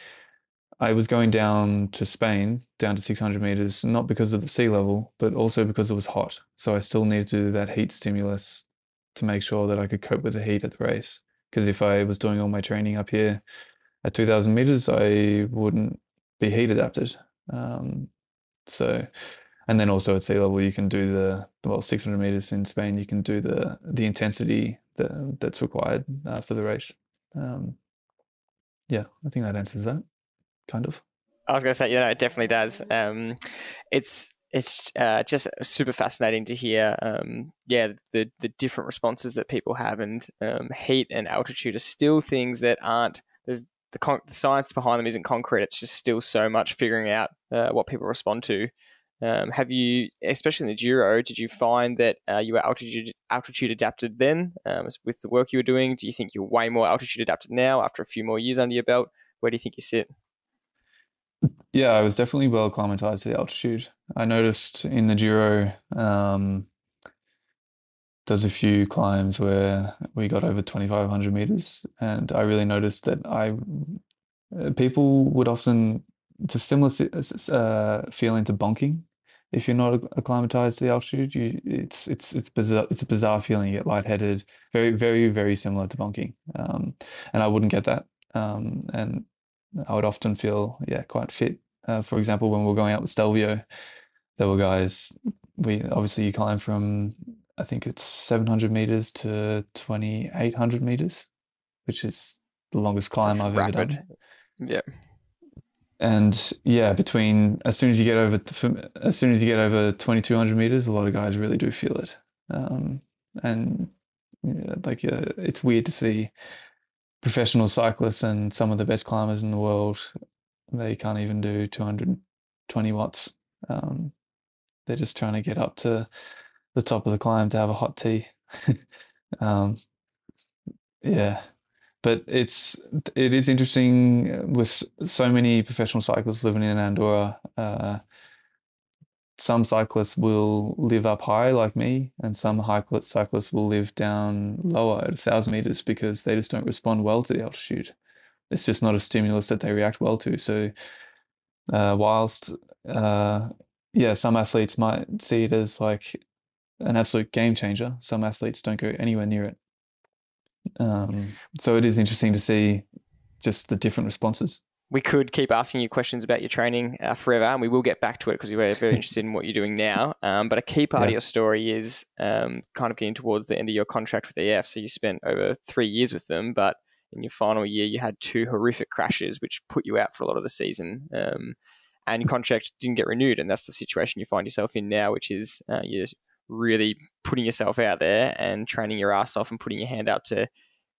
I was going down to Spain, down to 600 meters, not because of the sea level, but also because it was hot. So I still needed to do that heat stimulus to make sure that I could cope with the heat at the race. Because if I was doing all my training up here at 2000 meters, I wouldn't be heat adapted. Um, so, and then also at sea level, you can do the well 600 meters in Spain. You can do the the intensity that that's required uh, for the race. Um, yeah, I think that answers that kind of. I was going to say, yeah, it definitely does. Um, it's it's uh, just super fascinating to hear. Um, yeah, the the different responses that people have, and um, heat and altitude are still things that aren't. There's the, con- the science behind them isn't concrete. It's just still so much figuring out uh, what people respond to. Um, have you, especially in the Giro, did you find that uh, you were altitude altitude adapted then um, with the work you were doing? Do you think you're way more altitude adapted now after a few more years under your belt? Where do you think you sit? Yeah, I was definitely well acclimatized to the altitude. I noticed in the Giro, um, there's a few climbs where we got over 2,500 meters, and I really noticed that I uh, people would often it's a similar uh, feeling to bonking. If you're not acclimatized to the altitude, you, it's it's it's bizarre. It's a bizarre feeling. You get lightheaded. Very very very similar to bonking, um, and I wouldn't get that. Um, and I would often feel yeah quite fit. Uh, for example, when we are going out with Stelvio, there were guys. We obviously you climb from I think it's 700 meters to 2800 meters, which is the longest climb I've rapid. ever done. Yeah. And yeah, between as soon as you get over as soon as you get over 2200 meters, a lot of guys really do feel it. Um, and yeah, like uh, it's weird to see professional cyclists and some of the best climbers in the world. They can't even do 220 watts. Um, they're just trying to get up to the top of the climb to have a hot tea. um, yeah, but it's it is interesting with so many professional cyclists living in Andorra. Uh, some cyclists will live up high like me, and some cyclists will live down lower at a thousand meters because they just don't respond well to the altitude. It's just not a stimulus that they react well to. So, uh, whilst uh, yeah, some athletes might see it as like an absolute game changer. Some athletes don't go anywhere near it. Um, so it is interesting to see just the different responses. We could keep asking you questions about your training uh, forever, and we will get back to it because we're very interested in what you're doing now. Um, but a key part yeah. of your story is um, kind of getting towards the end of your contract with EF. So you spent over three years with them, but in your final year, you had two horrific crashes, which put you out for a lot of the season. Um, and your contract didn't get renewed, and that's the situation you find yourself in now, which is uh, you're really putting yourself out there and training your ass off and putting your hand out to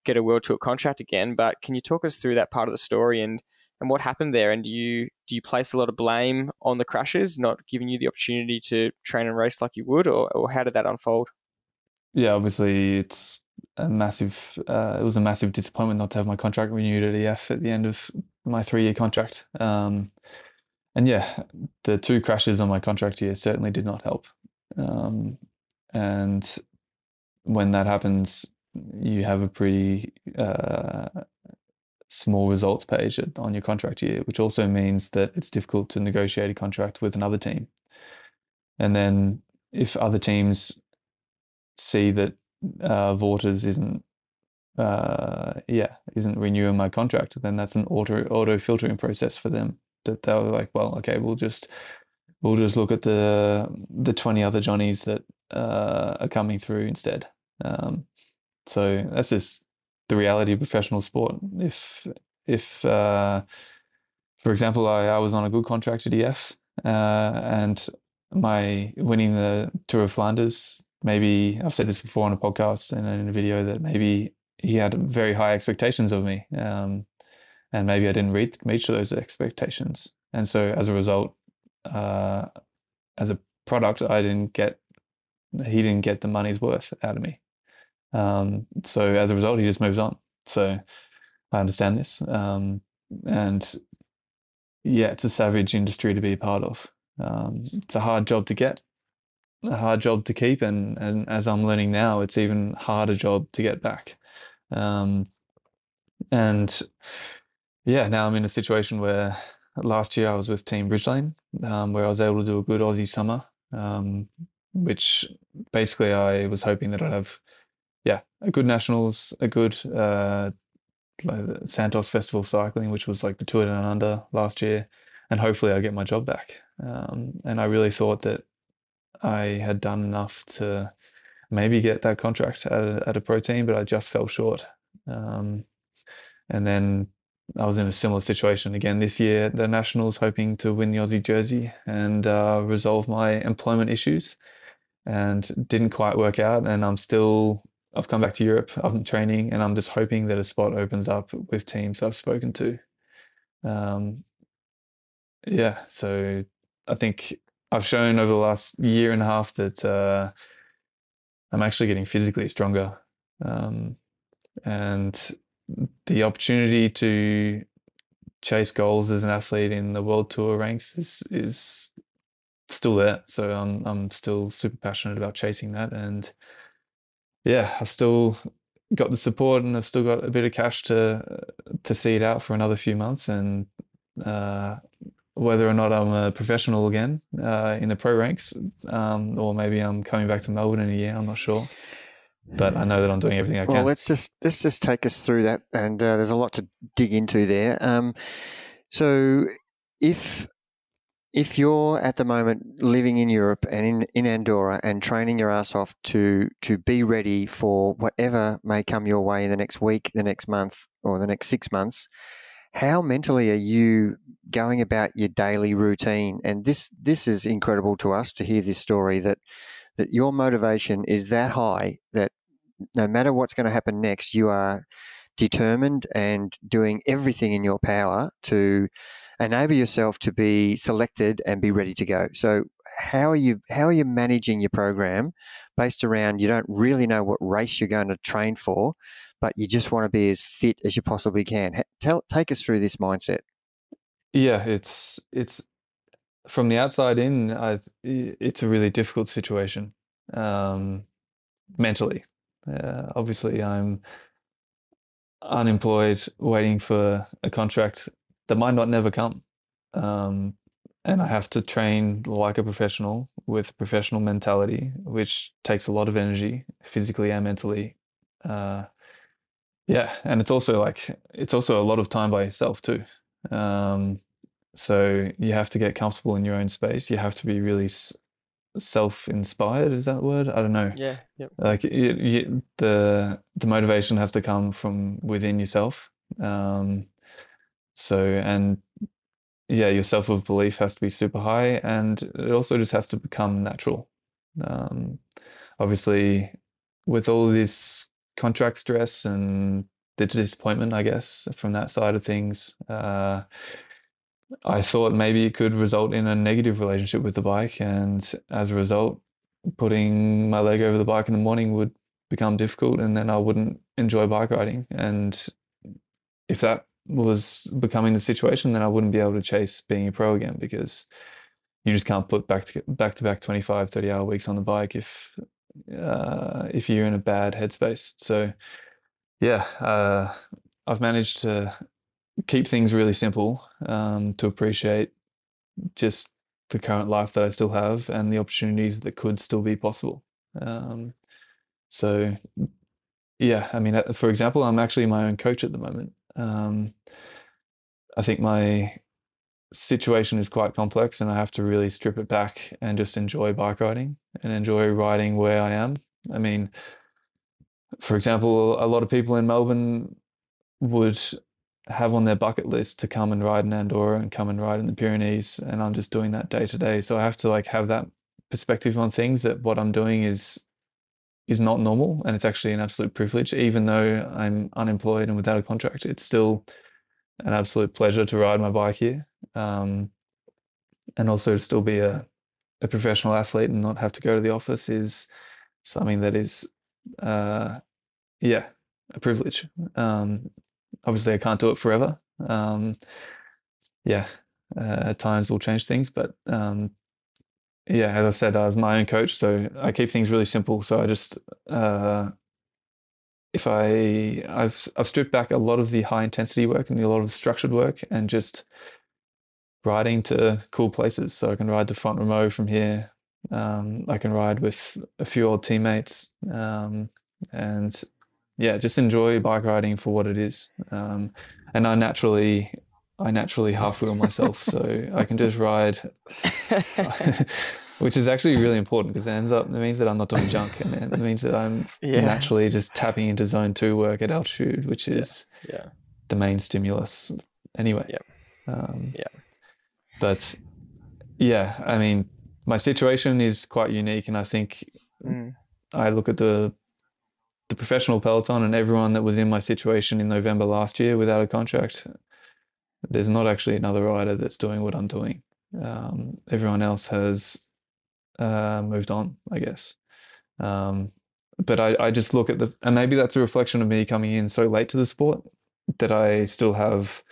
get a world tour contract again. But can you talk us through that part of the story and and what happened there? And do you do you place a lot of blame on the crashes not giving you the opportunity to train and race like you would, or, or how did that unfold? Yeah, obviously it's a massive. Uh, it was a massive disappointment not to have my contract renewed at EF at the end of my three year contract. Um, and yeah, the two crashes on my contract year certainly did not help. Um, and when that happens, you have a pretty uh, small results page on your contract year, which also means that it's difficult to negotiate a contract with another team. And then if other teams see that uh, Vaughters isn't uh, yeah isn't renewing my contract, then that's an auto auto filtering process for them. That they were like, well, okay, we'll just we'll just look at the the 20 other Johnnies that uh, are coming through instead. Um, so that's just the reality of professional sport. If if uh, for example, I, I was on a good contract at EF uh, and my winning the Tour of Flanders, maybe I've said this before on a podcast and in a video that maybe he had very high expectations of me. Um, and maybe I didn't reach, reach those expectations. And so as a result, uh, as a product, I didn't get he didn't get the money's worth out of me. Um, so as a result, he just moves on. So I understand this, um, and yeah, it's a savage industry to be a part of. Um, it's a hard job to get, a hard job to keep, and and as I'm learning now, it's even harder job to get back. Um, and yeah, now I'm in a situation where last year I was with Team Bridgelane, um, where I was able to do a good Aussie summer, um, which basically I was hoping that I'd have, yeah, a good nationals, a good uh, Santos Festival cycling, which was like the Tour Down Under last year, and hopefully I get my job back. Um, and I really thought that I had done enough to maybe get that contract at a, at a pro team, but I just fell short. Um, and then I was in a similar situation again this year the Nationals, hoping to win the Aussie jersey and uh, resolve my employment issues, and didn't quite work out. And I'm still, I've come back to Europe. I'm training, and I'm just hoping that a spot opens up with teams I've spoken to. Um, yeah, so I think I've shown over the last year and a half that uh, I'm actually getting physically stronger. Um, and the opportunity to chase goals as an athlete in the world tour ranks is is still there. So I'm I'm still super passionate about chasing that, and yeah, I still got the support, and I've still got a bit of cash to to see it out for another few months, and uh, whether or not I'm a professional again uh, in the pro ranks, um, or maybe I'm coming back to Melbourne in a year, I'm not sure. but I know that I'm doing everything I can. Well, let's just let's just take us through that, and uh, there's a lot to dig into there. Um, so, if if you're at the moment living in Europe and in, in Andorra and training your ass off to to be ready for whatever may come your way in the next week, the next month, or the next six months, how mentally are you going about your daily routine? And this this is incredible to us to hear this story that that your motivation is that high that no matter what's going to happen next, you are determined and doing everything in your power to enable yourself to be selected and be ready to go. So how are you how are you managing your program based around you don't really know what race you're going to train for, but you just want to be as fit as you possibly can. Tell take us through this mindset. Yeah, it's it's from the outside in. I it's a really difficult situation um, mentally. Uh, obviously, I'm unemployed, waiting for a contract that might not never come. Um, and I have to train like a professional with professional mentality, which takes a lot of energy, physically and mentally. Uh, yeah, and it's also like it's also a lot of time by yourself too. Um, so you have to get comfortable in your own space. You have to be really self-inspired. Is that the word? I don't know. Yeah. Yep. Like it, it, the the motivation has to come from within yourself. Um, so, and yeah, your self of belief has to be super high and it also just has to become natural. Um, obviously, with all this contract stress and the disappointment, I guess, from that side of things, uh, I thought maybe it could result in a negative relationship with the bike. And as a result, putting my leg over the bike in the morning would become difficult and then I wouldn't enjoy bike riding. And if that was becoming the situation, then I wouldn't be able to chase being a pro again because you just can't put back to back to back 25, 30 hour weeks on the bike if uh, if you're in a bad headspace. So yeah, uh, I've managed to keep things really simple um, to appreciate just the current life that I still have and the opportunities that could still be possible. Um, so yeah, I mean, uh, for example, I'm actually my own coach at the moment. Um, I think my situation is quite complex and I have to really strip it back and just enjoy bike riding and enjoy riding where I am. I mean, for example, a lot of people in Melbourne would have on their bucket list to come and ride in Andorra and come and ride in the Pyrenees and I'm just doing that day to day. So I have to like have that perspective on things that what I'm doing is is not normal and it's actually an absolute privilege. Even though i'm unemployed and without a contract it's still an absolute pleasure to ride my bike here um, and also to still be a, a professional athlete and not have to go to the office is something that is uh, yeah a privilege. Um, obviously i can't do it forever. Um, yeah uh, at times will change things but um, yeah, as I said, I was my own coach, so I keep things really simple. So I just, uh, if I, I've, I've stripped back a lot of the high intensity work and a lot of the structured work, and just riding to cool places. So I can ride to Font Romeu from here. Um, I can ride with a few old teammates, um, and yeah, just enjoy bike riding for what it is. Um, and I naturally I naturally half wheel myself, so I can just ride, which is actually really important because it ends up it means that I'm not doing junk, and it means that I'm yeah. naturally just tapping into zone two work at altitude, which is yeah. yeah. the main stimulus anyway. Yeah. Um, yeah. But yeah, I mean, my situation is quite unique, and I think mm. I look at the the professional peloton and everyone that was in my situation in November last year without a contract there's not actually another rider that's doing what I'm doing. Um, everyone else has uh, moved on, I guess. Um, but I, I just look at the, and maybe that's a reflection of me coming in so late to the sport that I still have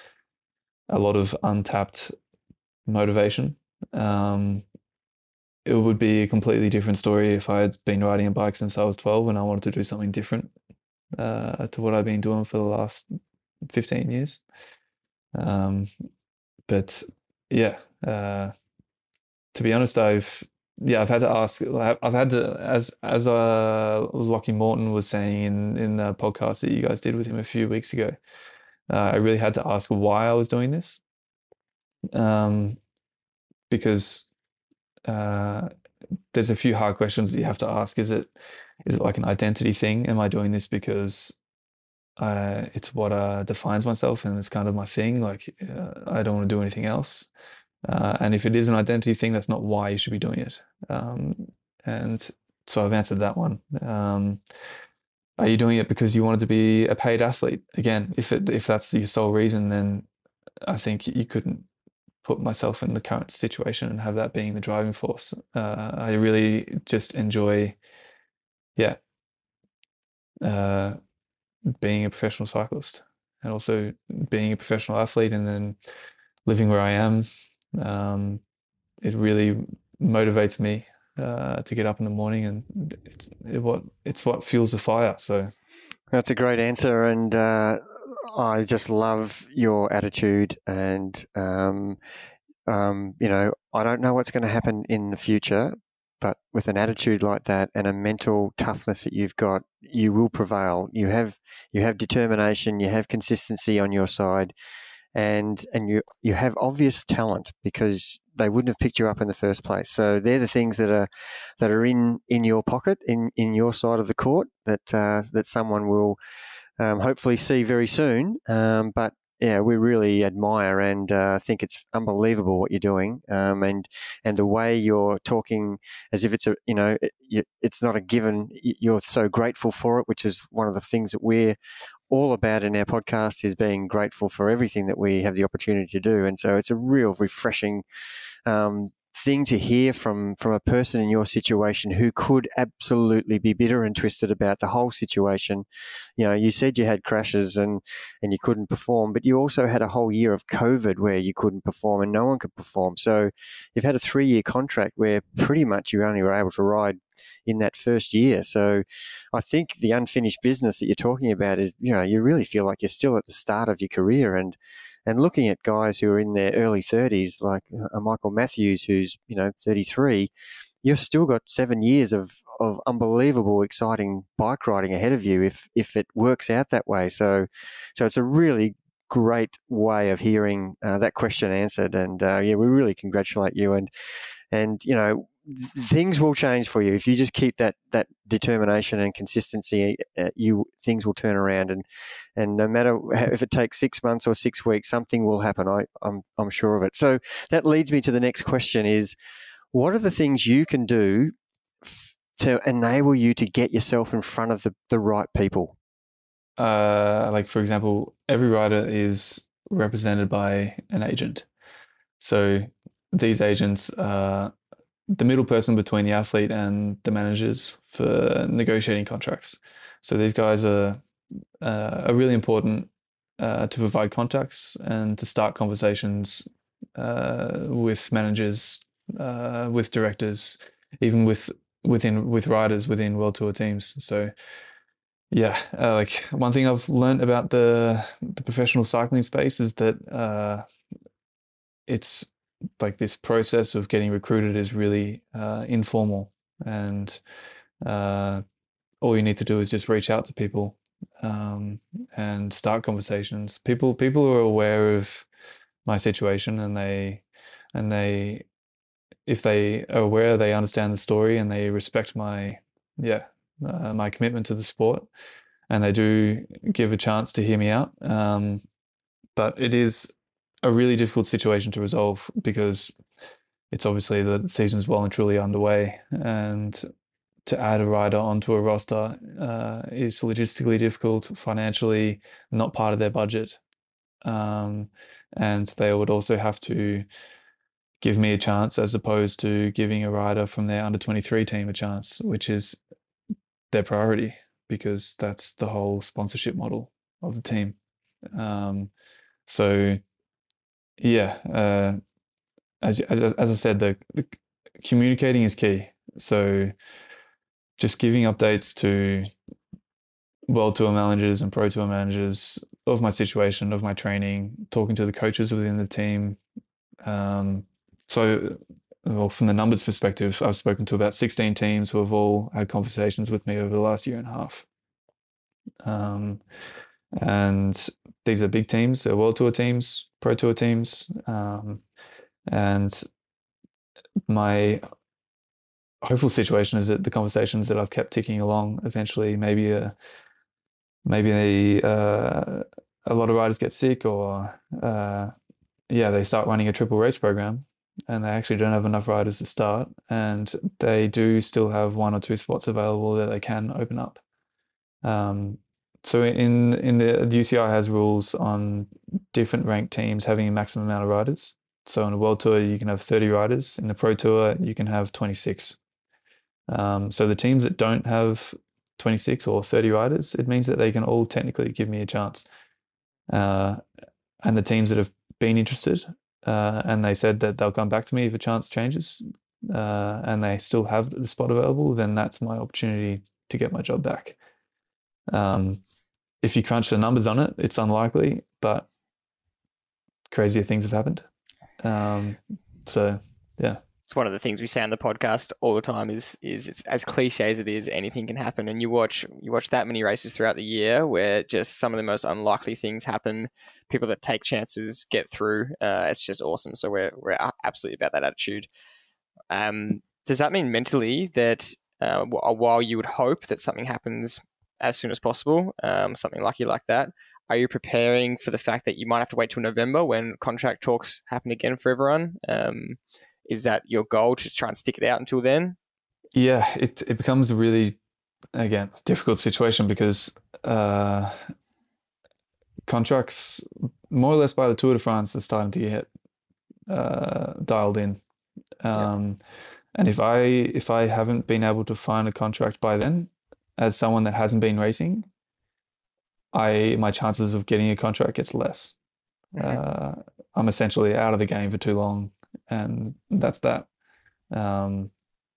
a lot of untapped motivation. Um, it would be a completely different story if I had been riding a bike since I was 12 and I wanted to do something different uh, to what I've been doing for the last 15 years. Um, but yeah, uh, to be honest, I've yeah, I've had to ask. I've had to, as as uh, Lachie Morton was saying in in the podcast that you guys did with him a few weeks ago. Uh, I really had to ask why I was doing this, um, because uh, there's a few hard questions that you have to ask. Is it is it like an identity thing? Am I doing this because uh, it's what uh, defines myself and it's kind of my thing? Like uh, I don't want to do anything else. Uh, and if it is an identity thing, that's not why you should be doing it. Um, and so I've answered that one. Um, are you doing it because you wanted to be a paid athlete? Again, if it, if that's your sole reason, then I think you couldn't put myself in the current situation and have that being the driving force. Uh, I really just enjoy, yeah, uh, being a professional cyclist and also being a professional athlete and then living where I am um, it really motivates me uh, to get up in the morning, and it's it, what it's what fuels the fire. So that's a great answer, and uh, I just love your attitude. And um, um, you know, I don't know what's going to happen in the future, but with an attitude like that and a mental toughness that you've got, you will prevail. You have you have determination, you have consistency on your side and and you you have obvious talent because they wouldn't have picked you up in the first place. So they're the things that are that are in in your pocket in in your side of the court that uh, that someone will um, hopefully see very soon. Um, but yeah, we really admire and uh, think it's unbelievable what you're doing, um, and and the way you're talking as if it's a you know it, it's not a given. You're so grateful for it, which is one of the things that we're all about in our podcast is being grateful for everything that we have the opportunity to do, and so it's a real refreshing um, thing to hear from from a person in your situation who could absolutely be bitter and twisted about the whole situation. You know, you said you had crashes and and you couldn't perform, but you also had a whole year of COVID where you couldn't perform and no one could perform. So you've had a three year contract where pretty much you only were able to ride in that first year. So I think the unfinished business that you're talking about is, you know, you really feel like you're still at the start of your career and and looking at guys who are in their early 30s, like uh, Michael Matthews, who's you know 33, you've still got seven years of of unbelievable, exciting bike riding ahead of you if if it works out that way. So, so it's a really great way of hearing uh, that question answered, and uh, yeah, we really congratulate you and and you know things will change for you if you just keep that that determination and consistency. Uh, you things will turn around, and and no matter if it takes six months or six weeks, something will happen. I, I'm I'm sure of it. So that leads me to the next question: is what are the things you can do f- to enable you to get yourself in front of the, the right people? Uh, like for example, every rider is represented by an agent. So these agents are the middle person between the athlete and the managers for negotiating contracts. So these guys are uh, are really important uh, to provide contacts and to start conversations uh, with managers, uh, with directors, even with within with riders within World Tour teams. So yeah, uh, like one thing I've learned about the the professional cycling space is that uh, it's like this process of getting recruited is really uh, informal and uh, all you need to do is just reach out to people um, and start conversations. People people are aware of my situation and they and they if they are aware they understand the story and they respect my yeah uh, my commitment to the sport and they do give a chance to hear me out um, but it is a really difficult situation to resolve because it's obviously the season's well and truly underway, and to add a rider onto a roster uh, is logistically difficult, financially not part of their budget, um, and they would also have to give me a chance as opposed to giving a rider from their under 23 team a chance, which is their priority because that's the whole sponsorship model of the team. Um, so yeah, uh, as, as as I said, the, the communicating is key. So just giving updates to world tour managers and pro tour managers of my situation, of my training, talking to the coaches within the team. Um, so well, from the numbers perspective, I've spoken to about 16 teams who have all had conversations with me over the last year and a half. Um, and these are big teams, they're world tour teams, pro tour teams. Um, and my hopeful situation is that the conversations that I've kept ticking along eventually maybe a maybe they, uh, a lot of riders get sick or uh, yeah they start running a triple race program and they actually don't have enough riders to start and they do still have one or two spots available that they can open up um, so in in the, the UCI has rules on different ranked teams having a maximum amount of riders. So on a world tour you can have 30 riders. In the pro tour you can have 26 um, so the teams that don't have 26 or 30 riders it means that they can all technically give me a chance. Uh, and the teams that have been interested uh, and they said that they'll come back to me if a chance changes uh, and they still have the spot available, then that's my opportunity to get my job back. Um, if you crunch the numbers on it, it's unlikely, but crazier things have happened. Um, so, yeah. It's one of the things we say on the podcast all the time is is it's as cliche as it is anything can happen. And you watch you watch that many races throughout the year where just some of the most unlikely things happen. People that take chances get through. Uh, it's just awesome. So we're we're absolutely about that attitude. Um, does that mean mentally that uh, while you would hope that something happens as soon as possible um, something lucky like that are you preparing for the fact that you might have to wait till November when contract talks happen again for everyone um, is that your goal to try and stick it out until then? Yeah, it it becomes a really again difficult situation because uh, contracts more or less by the Tour de France are starting to get uh, dialed in. Um, yeah. And if I if I haven't been able to find a contract by then, as someone that hasn't been racing, I my chances of getting a contract gets less. Mm-hmm. Uh, I'm essentially out of the game for too long and that's that. Um,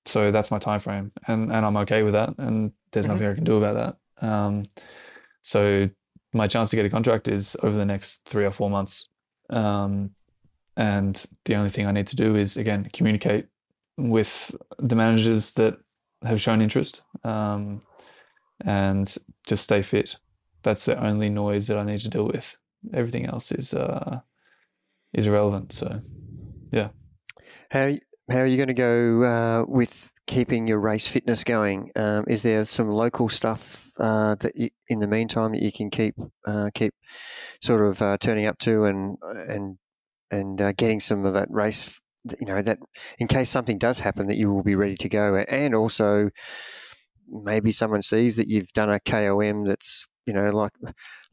so that's my time frame, and and I'm okay with that, and there's mm-hmm. nothing I can do about that. Um, so my chance to get a contract is over the next three or four months, um, and the only thing I need to do is again communicate with the managers that have shown interest, um, and just stay fit. That's the only noise that I need to deal with. Everything else is uh, is irrelevant. So yeah. How how are you going to go uh, with keeping your race fitness going? Um, is there some local stuff uh, that you, in the meantime that you can keep uh, keep sort of uh, turning up to and and and uh, getting some of that race? You know that in case something does happen, that you will be ready to go, and also maybe someone sees that you've done a KOM that's you know like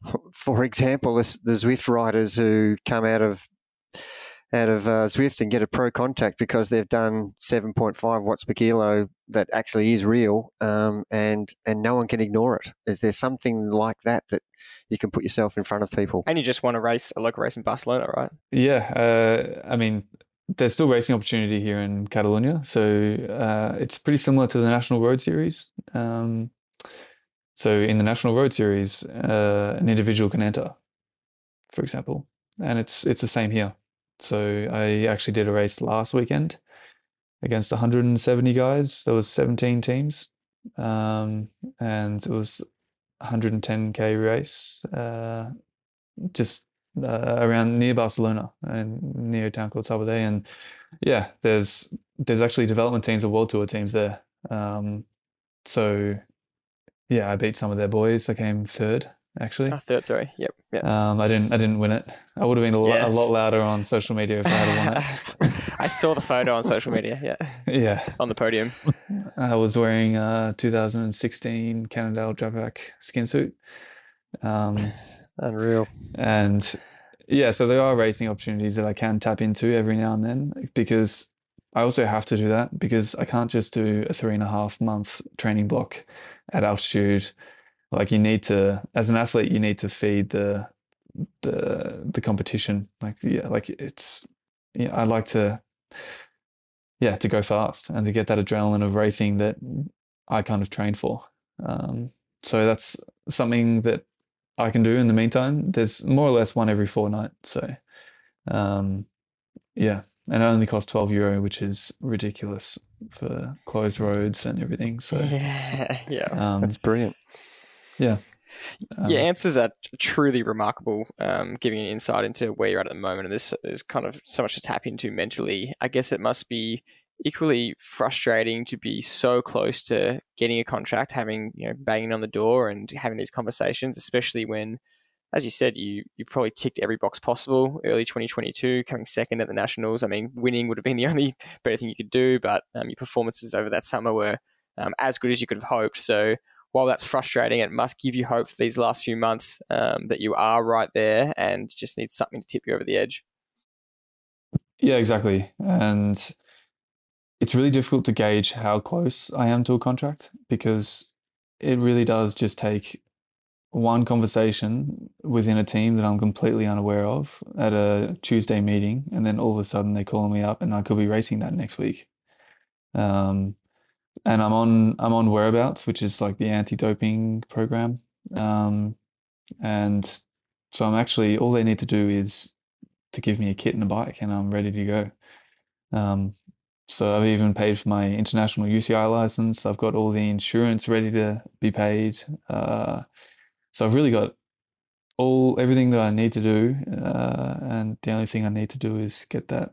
for example, the Zwift riders who come out of out of uh, Zwift and get a pro contact because they've done 7.5 watts per kilo that actually is real, um, and and no one can ignore it. Is there something like that that you can put yourself in front of people? And you just want to race a local race in Barcelona, right? Yeah, uh, I mean. There's still racing opportunity here in Catalonia, so uh, it's pretty similar to the National Road Series. Um, so in the National Road Series, uh, an individual can enter, for example, and it's it's the same here. So I actually did a race last weekend against 170 guys. There was 17 teams, um, and it was 110k race, uh, just uh, around near Barcelona and near a town called Sabadell. And yeah, there's there's actually development teams and world tour teams there. Um, so yeah, I beat some of their boys. I came third actually. Oh, third, sorry. Yep. yep. Um, I didn't. I didn't win it. I would have been a, yes. lot, a lot louder on social media if I had won it. I saw the photo on social media. Yeah. Yeah. On the podium. I was wearing a 2016 Cannondale dropback skin suit. Um, Unreal. And yeah, so there are racing opportunities that I can tap into every now and then because I also have to do that because I can't just do a three and a half month training block at altitude. Like you need to as an athlete you need to feed the the the competition. Like yeah like it's yeah i like to yeah to go fast and to get that adrenaline of racing that i kind of trained for. Um, so that's something that i can do in the meantime there's more or less one every fortnight so um, yeah and it only costs 12 euro, which is ridiculous for closed roads and everything. So yeah, yeah. um, That's brilliant. yeah. Um, Your answers are truly remarkable, um, giving an insight into where you're at at the moment. And this is kind of so much to tap into mentally. I guess it must be equally frustrating to be so close to getting a contract, having you know banging on the door and having these conversations, especially when, as you said, you you probably ticked every box possible. Early 2022, coming second at the nationals. I mean, winning would have been the only better thing you could do, but um, your performances over that summer were um, as good as you could have hoped. So while that's frustrating, it must give you hope for these last few months um, that you are right there and just need something to tip you over the edge. Yeah, exactly. And it's really difficult to gauge how close I am to a contract because it really does just take one conversation within a team that I'm completely unaware of at a Tuesday meeting, and then all of a sudden they call me up, and I could be racing that next week. Um, and I'm on I'm on whereabouts, which is like the anti-doping program, um, and so I'm actually all they need to do is to give me a kit and a bike, and I'm ready to go. Um, so I've even paid for my international UCI license. I've got all the insurance ready to be paid. Uh, so I've really got all everything that I need to do, uh, and the only thing I need to do is get that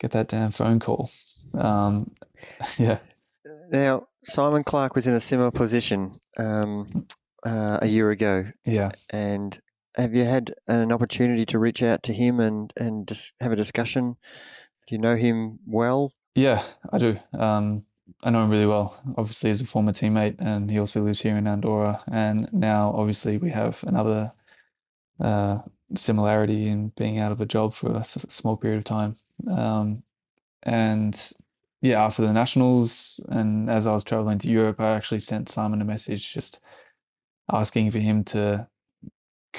get that damn phone call. Um, yeah. Now, Simon Clarke was in a similar position um, uh, a year ago. Yeah. And have you had an opportunity to reach out to him and, and just have a discussion? Do you know him well? Yeah, I do. Um, I know him really well. Obviously, he's a former teammate, and he also lives here in Andorra. And now, obviously, we have another uh, similarity in being out of a job for a small period of time. Um, and yeah, after the nationals, and as I was traveling to Europe, I actually sent Simon a message just asking for him to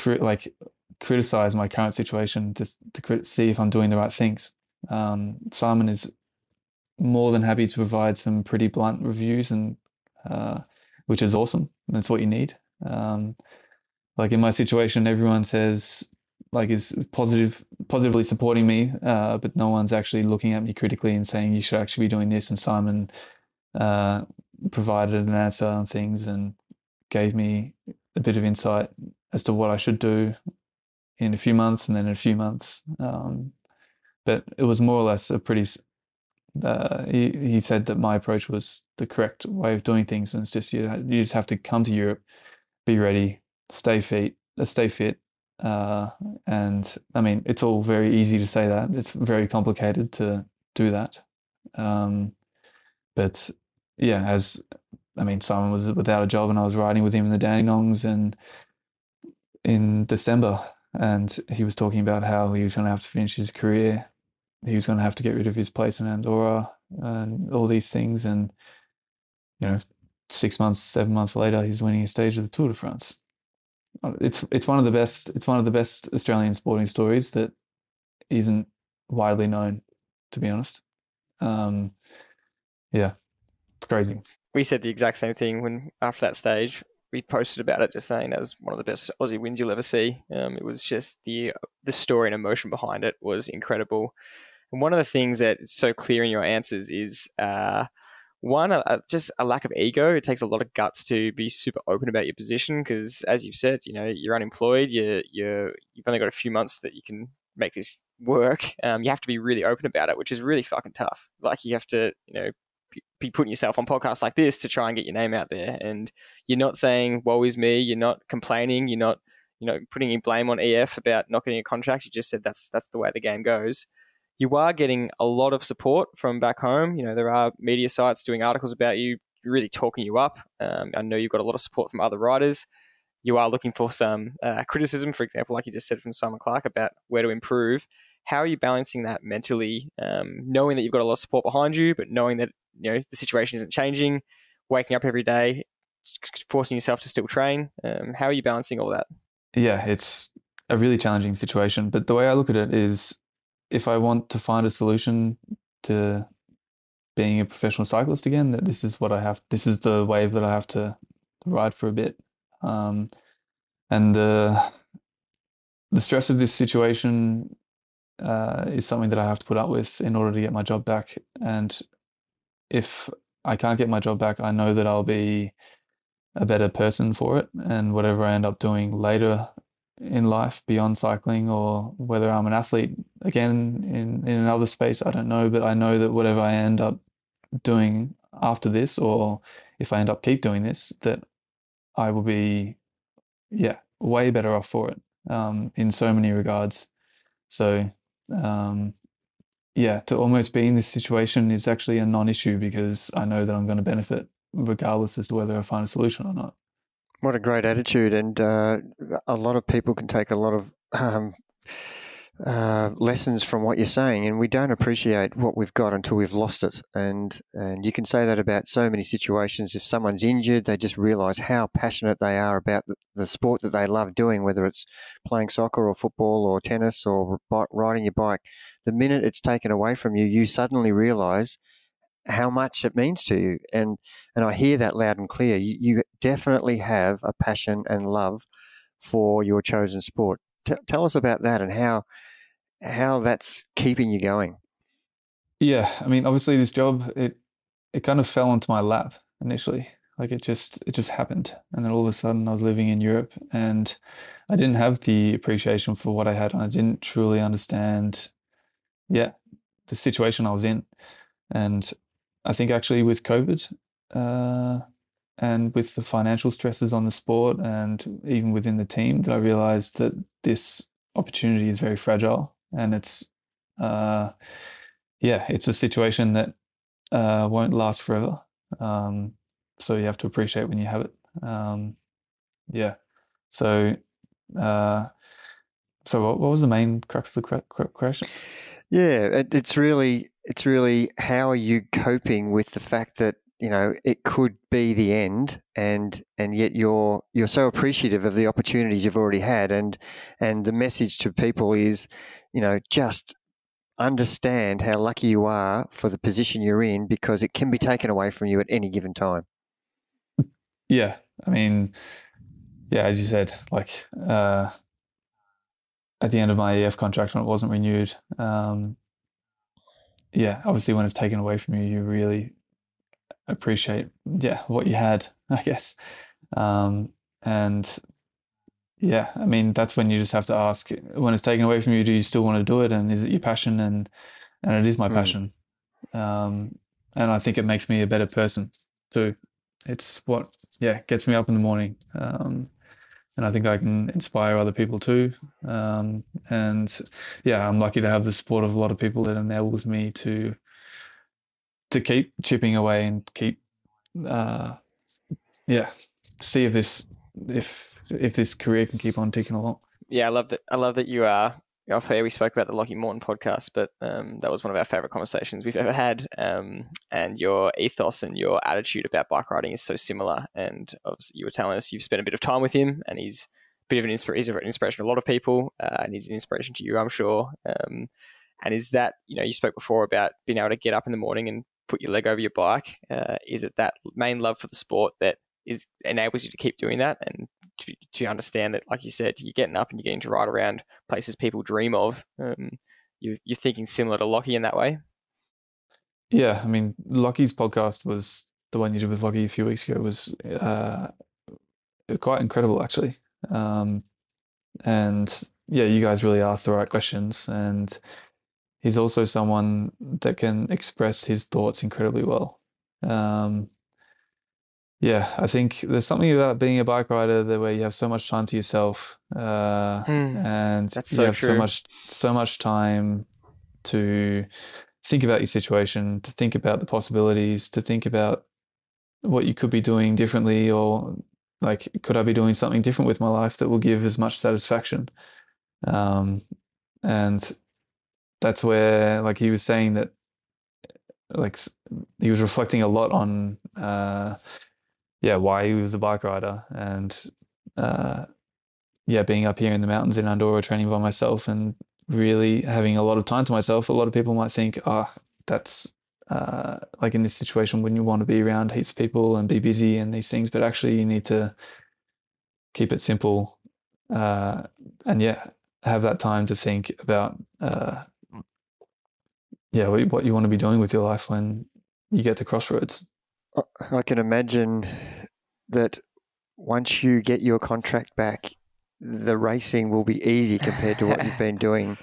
like criticize my current situation, just to see if I'm doing the right things. Um, Simon is more than happy to provide some pretty blunt reviews, and uh, which is awesome. That's what you need. Um, like in my situation, everyone says like is positive, positively supporting me, uh, but no one's actually looking at me critically and saying you should actually be doing this. And Simon uh, provided an answer on things and gave me a bit of insight as to what I should do in a few months and then in a few months. Um, but it was more or less a pretty. Uh, he he said that my approach was the correct way of doing things, and it's just you, you just have to come to Europe, be ready, stay fit, uh, stay fit, uh, and I mean it's all very easy to say that. It's very complicated to do that. Um, but yeah, as I mean, Simon was without a job, and I was riding with him in the Dandenongs, and in December, and he was talking about how he was going to have to finish his career he was going to have to get rid of his place in Andorra and all these things. And, you know, six months, seven months later, he's winning a stage of the Tour de France. It's it's one of the best it's one of the best Australian sporting stories that isn't widely known, to be honest. Um, yeah, it's crazy. We said the exact same thing when after that stage we posted about it, just saying that was one of the best Aussie wins you'll ever see. Um, it was just the the story and emotion behind it was incredible. And one of the things that is so clear in your answers is uh, one, a, just a lack of ego. It takes a lot of guts to be super open about your position because, as you've said, you know you're unemployed. You you you've only got a few months that you can make this work. Um, you have to be really open about it, which is really fucking tough. Like you have to, you know, be putting yourself on podcasts like this to try and get your name out there. And you're not saying "woe is me." You're not complaining. You're not, you know, putting any blame on EF about not getting a contract. You just said that's that's the way the game goes you are getting a lot of support from back home. You know, there are media sites doing articles about you, really talking you up. Um, I know you've got a lot of support from other writers. You are looking for some uh, criticism, for example, like you just said from Simon Clarke about where to improve. How are you balancing that mentally, um, knowing that you've got a lot of support behind you, but knowing that you know the situation isn't changing, waking up every day, forcing yourself to still train? Um, how are you balancing all that? Yeah, it's a really challenging situation. But the way I look at it is if I want to find a solution to being a professional cyclist again, that this is what I have. This is the wave that I have to ride for a bit. Um, and the the stress of this situation uh, is something that I have to put up with in order to get my job back. And if I can't get my job back, I know that I'll be a better person for it. And whatever I end up doing later in life beyond cycling or whether I'm an athlete again in, in another space, I don't know. But I know that whatever I end up doing after this, or if I end up keep doing this, that I will be, yeah, way better off for it um, in so many regards. So, um, yeah, to almost be in this situation is actually a non-issue because I know that I'm going to benefit regardless as to whether I find a solution or not. What a great attitude, and uh, a lot of people can take a lot of um, uh, lessons from what you're saying, and we don't appreciate what we've got until we've lost it. And and you can say that about so many situations. If someone's injured, they just realise how passionate they are about the, the, sport that they love doing, whether it's playing soccer or football or tennis or riding your bike. The minute it's taken away from you, you suddenly realise how much it means to you. And and I hear that loud and clear. You, you definitely have a passion and love for your chosen sport. T- tell us about that and how how that's keeping you going. Yeah, I mean, obviously, this job it it kind of fell into my lap initially. Like it just it just happened, and then all of a sudden, I was living in Europe, and I didn't have the appreciation for what I had. I didn't truly understand, yeah, the situation I was in, and I think actually with COVID uh, and with the financial stresses on the sport and even within the team, that I realized that this opportunity is very fragile and it's, uh, yeah, it's a situation that uh, won't last forever. Um, so you have to appreciate when you have it. Um, yeah. So, uh, so what, what was the main crux of the question? Yeah, it, it's really it's really how are you coping with the fact that you know it could be the end and and yet you're you're so appreciative of the opportunities you've already had and and the message to people is you know just understand how lucky you are for the position you're in because it can be taken away from you at any given time. Yeah i mean yeah as you said like uh at the end of my ef contract when it wasn't renewed um yeah, obviously when it's taken away from you, you really appreciate, yeah, what you had, I guess. Um, and yeah, I mean, that's when you just have to ask when it's taken away from you, do you still want to do it? And is it your passion? And, and it is my mm. passion. Um, and I think it makes me a better person too. It's what, yeah, gets me up in the morning. Um, and I think I can inspire other people too. Um, and yeah, I'm lucky to have the support of a lot of people that enables me to to keep chipping away and keep uh, yeah see if this if if this career can keep on ticking along. Yeah, I love that. I love that you are off air, we spoke about the Lachie Morton podcast, but um, that was one of our favorite conversations we've ever had. Um, and your ethos and your attitude about bike riding is so similar. And obviously, you were telling us you've spent a bit of time with him, and he's a bit of an inspiration. He's an inspiration to a lot of people, uh, and he's an inspiration to you, I'm sure. Um, and is that you know you spoke before about being able to get up in the morning and put your leg over your bike? Uh, is it that main love for the sport that is enables you to keep doing that and to, understand that, like you said, you're getting up and you're getting to ride around places people dream of. Um, you, you're thinking similar to Lachie in that way. Yeah, I mean, Lachie's podcast was the one you did with Lachie a few weeks ago was uh, quite incredible, actually. Um, and yeah, you guys really asked the right questions, and he's also someone that can express his thoughts incredibly well. Um, yeah, I think there's something about being a bike rider that where you have so much time to yourself, uh, mm, and so you have true. so much so much time to think about your situation, to think about the possibilities, to think about what you could be doing differently, or like could I be doing something different with my life that will give as much satisfaction? Um, and that's where, like he was saying that, like he was reflecting a lot on. Uh, yeah, why he was a bike rider and uh, yeah, being up here in the mountains in Andorra training by myself and really having a lot of time to myself. A lot of people might think, oh, that's uh, like in this situation when you want to be around heaps of people and be busy and these things, but actually you need to keep it simple. Uh, and yeah, have that time to think about uh, yeah what you want to be doing with your life when you get to crossroads i can imagine that once you get your contract back the racing will be easy compared to what you've been doing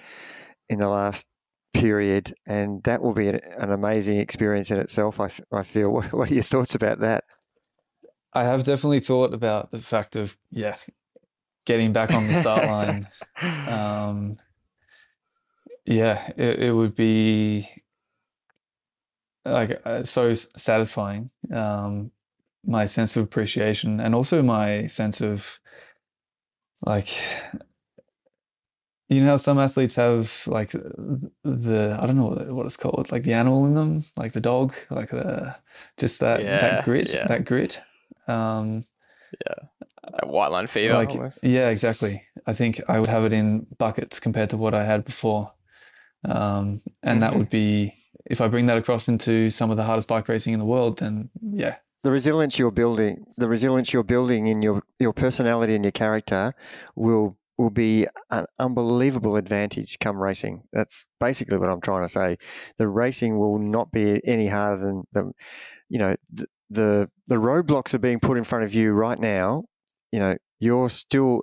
in the last period and that will be an, amazing experience in itself i, I feel what, what are your thoughts about that i have definitely thought about the fact of yeah getting back on the start line. Um, yeah, it, it would be like uh, so satisfying. Um, my sense of appreciation and also my sense of like you know how some athletes have like the I don't know what it's called like the animal in them like the dog like the just that yeah, that grit yeah. that grit um yeah that white line fever. Like, almost. yeah, exactly. I think I would have it in buckets compared to what I had before. Um, and mm-hmm. that would be if I bring that across into some of the hardest bike racing in the world, then yeah. The resilience you're building, the resilience you're building in your your personality and your character will will be an unbelievable advantage come racing. That's basically what I'm trying to say. The racing will not be any harder than the, you know, the, the the roadblocks are being put in front of you right now you know, you're still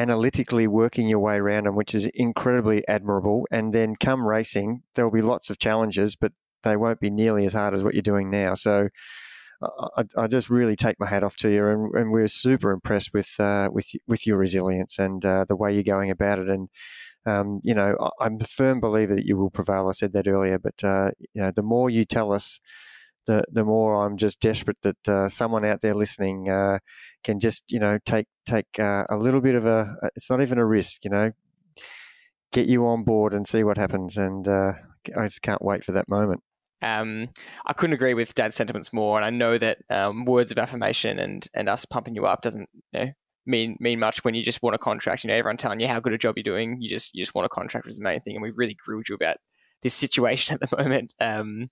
analytically working your way around them, which is incredibly admirable. And then come racing, there'll be lots of challenges, but they won't be nearly as hard as what you're doing now. So I, I just really take my hat off to you, and, and we're super impressed with uh, with with your resilience and uh, the way you're going about it. And um, you know, I'm a firm believer that you will prevail. I said that earlier, but uh, you know, the more you tell us the the more I'm just desperate that uh, someone out there listening uh, can just you know take take uh, a little bit of a it's not even a risk you know get you on board and see what happens and uh, I just can't wait for that moment. Um, I couldn't agree with Dad's sentiments more, and I know that um, words of affirmation and and us pumping you up doesn't you know, mean mean much when you just want a contract. You know, everyone telling you how good a job you're doing, you just you just want a contract is the main thing, and we really grilled you about this situation at the moment. Um,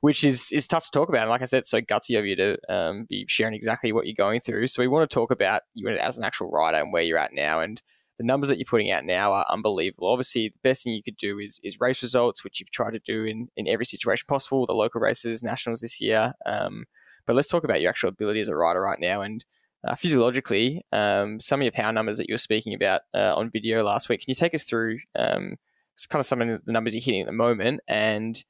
which is is tough to talk about. And like I said, so gutsy of you to um, be sharing exactly what you're going through. So we want to talk about you as an actual rider and where you're at now. And the numbers that you're putting out now are unbelievable. Obviously, the best thing you could do is is race results, which you've tried to do in in every situation possible. The local races, nationals this year. Um, but let's talk about your actual ability as a rider right now and. Uh, physiologically, um, some of your power numbers that you were speaking about uh, on video last week. Can you take us through um, kind of some of the numbers you're hitting at the moment and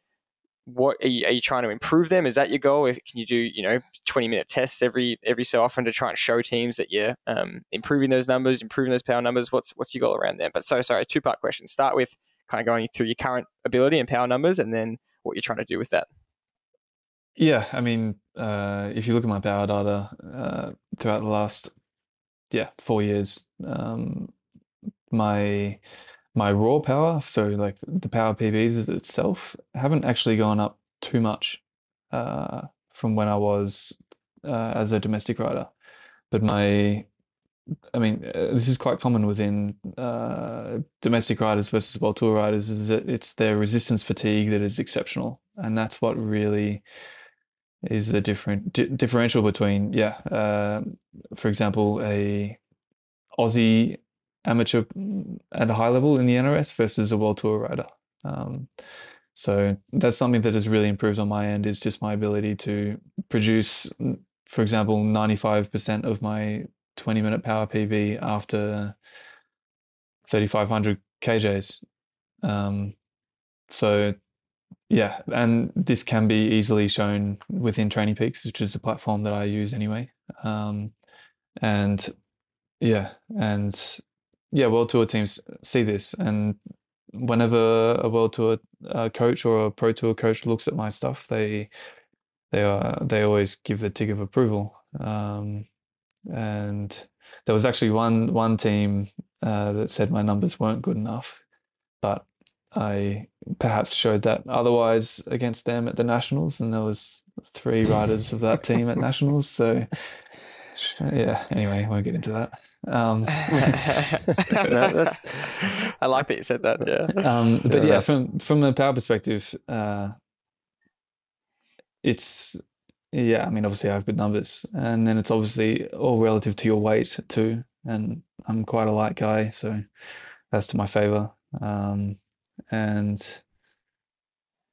what are you, are you, trying to improve them? Is that your goal? If, can you do you know twenty minute tests every every so often to try and show teams that you're um, improving those numbers, improving those power numbers? What's what's your goal around there? But so sorry, two part question. Start with kind of going through your current ability and power numbers, and then what you're trying to do with that. Yeah, I mean, uh, if you look at my power data uh, throughout the last yeah four years, um, my my raw power, so like the power PBs itself, haven't actually gone up too much uh, from when I was uh, as a domestic rider. But my, I mean, uh, this is quite common within uh, domestic riders versus world tour riders. Is that it's their resistance fatigue that is exceptional, and that's what really is the different di- differential between yeah, uh, for example, a Aussie amateur at a high level in the NRS versus a world tour rider. Um, so that's something that has really improved on my end is just my ability to produce, for example, 95% of my 20 minute power PB after 3,500 kJs. Um, so yeah, and this can be easily shown within TrainingPeaks, which is the platform that I use anyway. Um, and yeah, and yeah, world tour teams see this, and whenever a world tour uh, coach or a pro tour coach looks at my stuff, they they are they always give the tick of approval. Um, and there was actually one one team uh, that said my numbers weren't good enough, but I perhaps showed that otherwise against them at the nationals, and there was three riders of that team at nationals. So yeah. Anyway, I won't get into that. Um, no, I like that you said that. Yeah. Um, but yeah, from from a power perspective, uh, it's yeah. I mean, obviously, I have good numbers, and then it's obviously all relative to your weight too. And I'm quite a light guy, so that's to my favor. Um, and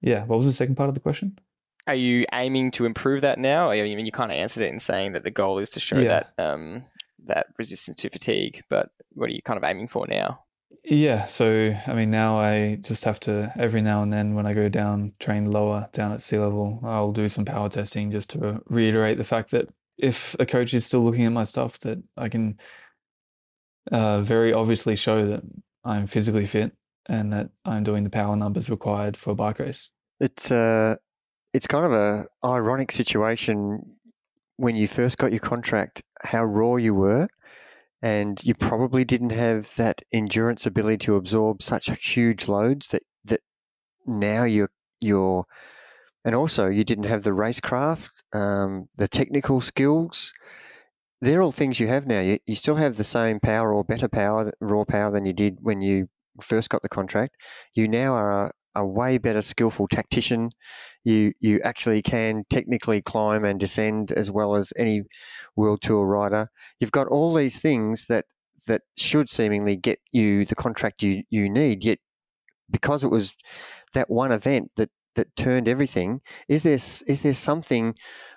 yeah, what was the second part of the question? Are you aiming to improve that now? I mean, you kind of answered it in saying that the goal is to show Yeah. that um, that resistance to fatigue. But what are you kind of aiming for now? Yeah, so I mean, now I just have to every now and then when I go down, train lower down at sea level, I'll do some power testing just to reiterate the fact that if a coach is still looking at my stuff, that I can uh, very obviously show that I'm physically fit and that I'm doing the power numbers required for a bike race. It's uh, it's kind of a ironic situation when you first got your contract, how raw you were, and you probably didn't have that endurance ability to absorb such huge loads that that now you're you're and also you didn't have the racecraft, um, the technical skills. They're all things you have now. You, you still have the same power or better power, raw power than you did when you first got the contract. You now are a, a way better skillful tactician. You you actually can technically climb and descend as well as any world tour rider. You've got all these things that that should seemingly get you the contract you, you need. Yet because it was that one event that that turned everything, is there is there something?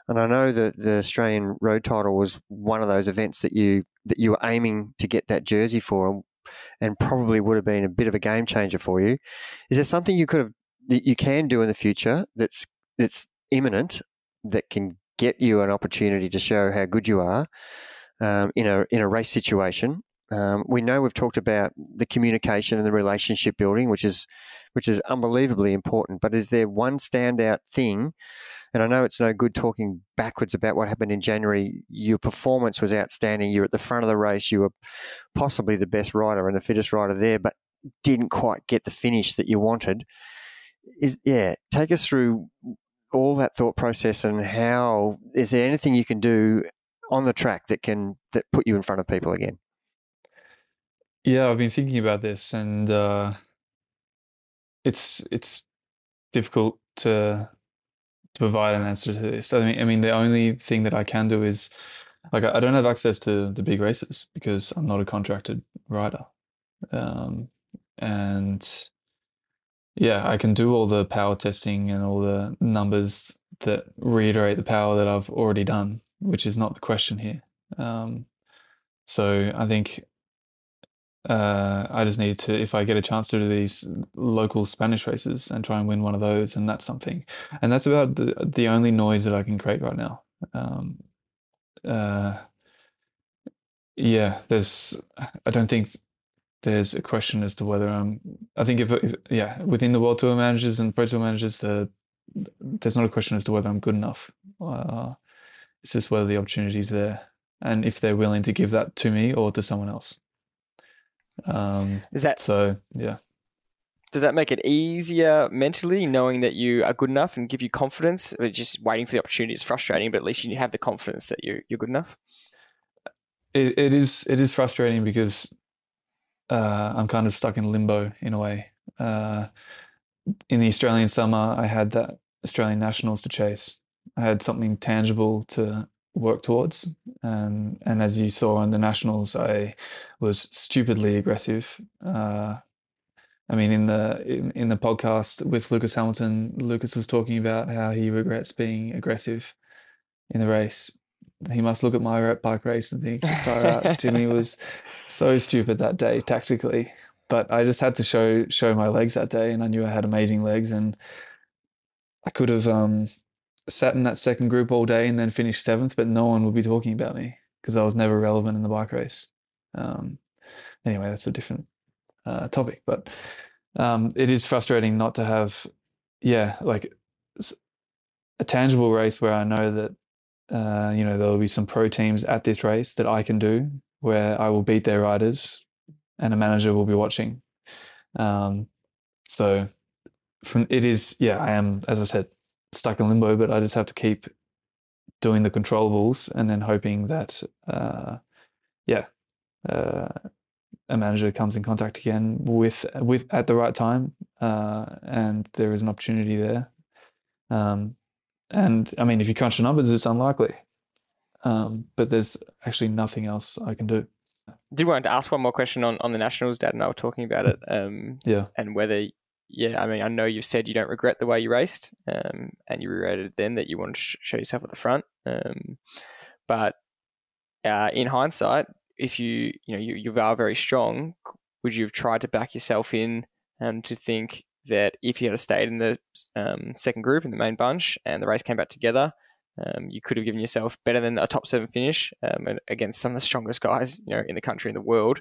And I know that the Australian road title was one of those events that you that you were aiming to get that jersey for, and probably would have been a bit of a game changer for you. Is there something you could have that you can do in the future that's that's imminent that can get you an opportunity to show how good you are um, in a in a race situation? Um, we know we've talked about the communication and the relationship building, which is which is unbelievably important. But is there one standout thing? And I know it's no good talking backwards about what happened in January. Your performance was outstanding. You're at the front of the race. You were possibly the best rider and the fittest rider there, but didn't quite get the finish that you wanted. Is yeah, take us through all that thought process and how is there anything you can do on the track that can that put you in front of people again? Yeah, I've been thinking about this, and uh, it's it's difficult to to provide an answer to this. I mean, I mean, the only thing that I can do is like I don't have access to the big races because I'm not a contracted rider, um, and yeah, I can do all the power testing and all the numbers that reiterate the power that I've already done, which is not the question here. Um, so I think uh, I just need to, if I get a chance to do these local Spanish races and try and win one of those, and that's something. And that's about the the only noise that I can create right now. Um, uh, yeah, there's. I don't think there's a question as to whether I'm. I think if, if yeah, within the World Tour managers and Pro Tour managers, the there's not a question as to whether I'm good enough. Uh, it's just whether the opportunity's there and if they're willing to give that to me or to someone else. Um, Is that so yeah, does that make it easier mentally knowing that you are good enough and give you confidence? Or just waiting for the opportunity is frustrating, but at least you have the confidence that you're you're good enough. it, it is it is frustrating because uh, I'm kind of stuck in limbo in a way. Uh, in the Australian summer, I had that Australian nationals to chase. I had something tangible to work towards, and and as you saw in the nationals, I was stupidly aggressive. Uh, I mean, in the in, in the podcast with Lucas Hamilton, Lucas was talking about how he regrets being aggressive in the race. He must look at my rep bike race and think, Jimmy was so stupid that day tactically. But I just had to show show my legs that day, and I knew I had amazing legs, and I could have um, sat in that second group all day and then finished seventh, but no one would be talking about me because I was never relevant in the bike race. Um, anyway, that's a different uh, topic, but um, it is frustrating not to have, yeah, like a tangible race where I know that uh, you know there will be some pro teams at this race that I can do where I will beat their riders, and a manager will be watching. Um, so from it is yeah I am as I said stuck in limbo, but I just have to keep doing the controllables and then hoping that uh, yeah uh, a manager comes in contact again with with at the right time uh, and there is an opportunity there. Um, and I mean, if you crunch the numbers, it's unlikely. Um, but there's actually nothing else I can do. did want to ask one more question on, on the nationals. Dad and I were talking about it. Um, Yeah. and whether yeah, I mean, I know you've said you don't regret the way you raced, um, and you reiterated then that you want to sh- show yourself at the front. Um, but uh, in hindsight, if you you know you, you are very strong, would you have tried to back yourself in um, to think that if you had stayed in the um, second group in the main bunch and the race came back together, um, you could have given yourself better than a top seven finish um, against some of the strongest guys you know in the country in the world.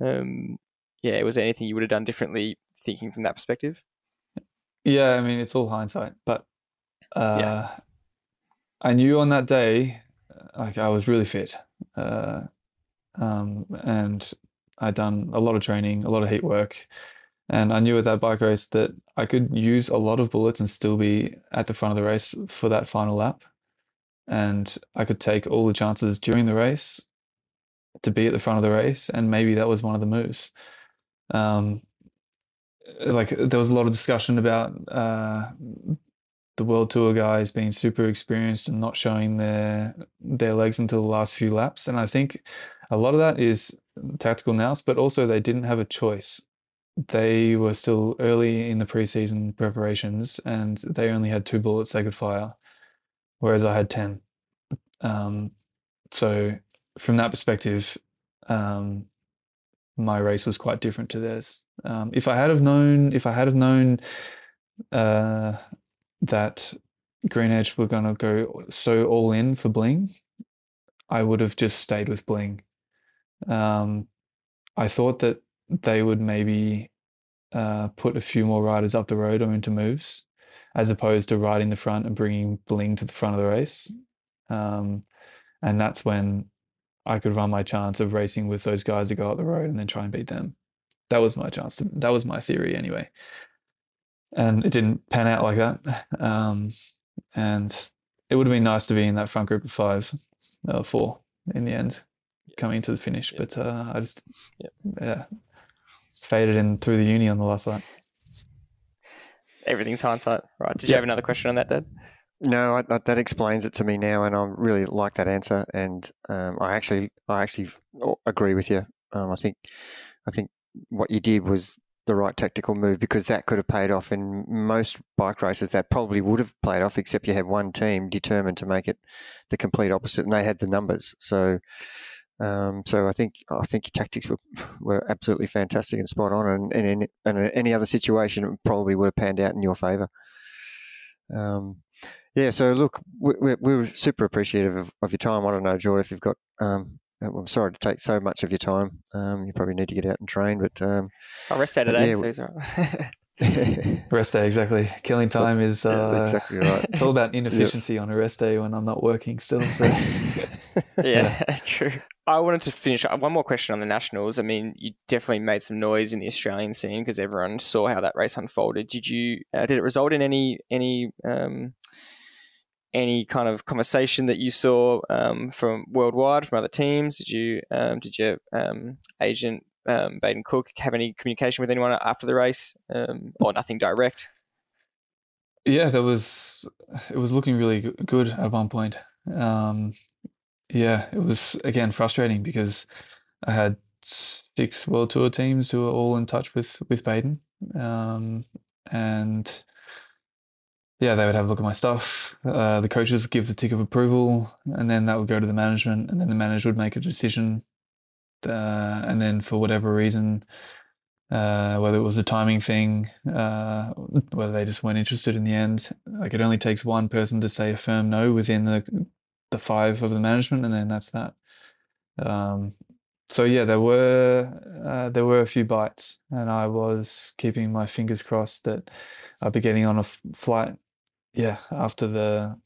Um, yeah, was there anything you would have done differently thinking from that perspective? Yeah, I mean, it's all hindsight, but uh, Yeah. I knew on that day, uh, like I was really fit, uh, um, and I'd done a lot of training, a lot of heat work, and I knew at that bike race that I could use a lot of bullets and still be at the front of the race for that final lap, and I could take all the chances during the race to be at the front of the race, and maybe that was one of the moves. Um, like there was a lot of discussion about uh, the world tour guys being super experienced and not showing their their legs until the last few laps. And i think a lot of that is tactical nous but also they didn't have a choice they were still early in the preseason preparations and they only had two bullets they could fire whereas i had 10 um, so from that perspective um, my race was quite different to theirs. Um, if I had have known, if I had have known uh, that Green Edge were going to go so all in for Bling, I would have just stayed with Bling. Um, I thought that they would maybe uh, put a few more riders up the road or into moves, as opposed to riding the front and bringing Bling to the front of the race. Um, and that's when I could run my chance of racing with those guys that go up the road and then try and beat them. That was my chance. To, that was my theory anyway. And it didn't pan out like that. Um, and it would have been nice to be in that front group of five, uh, four in the end, coming to the finish. Yeah. But uh, I just, Yeah. yeah, faded in through the uni on the last lap. Everything's hindsight, right? Did you Yeah. have another question on that, Dad? No, I, that, that explains it to me now, and I really like that answer. And um, I actually, I actually agree with you. Um, I think, I think what you did was the right tactical move because that could have paid off in most bike races. That probably would have played off, except you had one team determined to make it the complete opposite, and they had the numbers. So, um, so I think I think your tactics were were absolutely fantastic and spot on. And, and in and in any other situation, it probably would have panned out in your favour. Um, yeah, so look, we, we, we're super appreciative of, of your time. I don't know, George, if you've got. Um, I'm sorry to take so much of your time. Um, you probably need to get out and train, but um, I'll rest day today, Yeah, so he's all right. yeah, Rest day, exactly. Killing time is uh, exactly right. it's all about inefficiency on a rest day when I'm not working still. So yeah, true. I wanted to finish one more question on the nationals. I mean, you definitely made some noise in the Australian scene because everyone saw how that race unfolded. Did you? Uh, did it result in any any um, any kind of conversation that you saw um, from worldwide from other teams? Did you um, did your um, agent um, Baden Cook have any communication with anyone after the race, um, or nothing direct? yeah, there was it was looking really good at one point. Um, yeah, it was again frustrating because I had six world tour teams who were all in touch with with Baden, um, and yeah, they would have a look at my stuff. Uh, the coaches would give the tick of approval, and then that would go to the management, and then the manager would make a decision. Uh, and then for whatever reason, uh, whether it was a timing thing, uh, whether they just weren't interested in the end. Like it only takes one person to say a firm no within the the five of the management, and then that's that. Um, so yeah, there were uh, there were a few bites, and I was keeping my fingers crossed that I'd be getting on a f- flight. Yeah, after the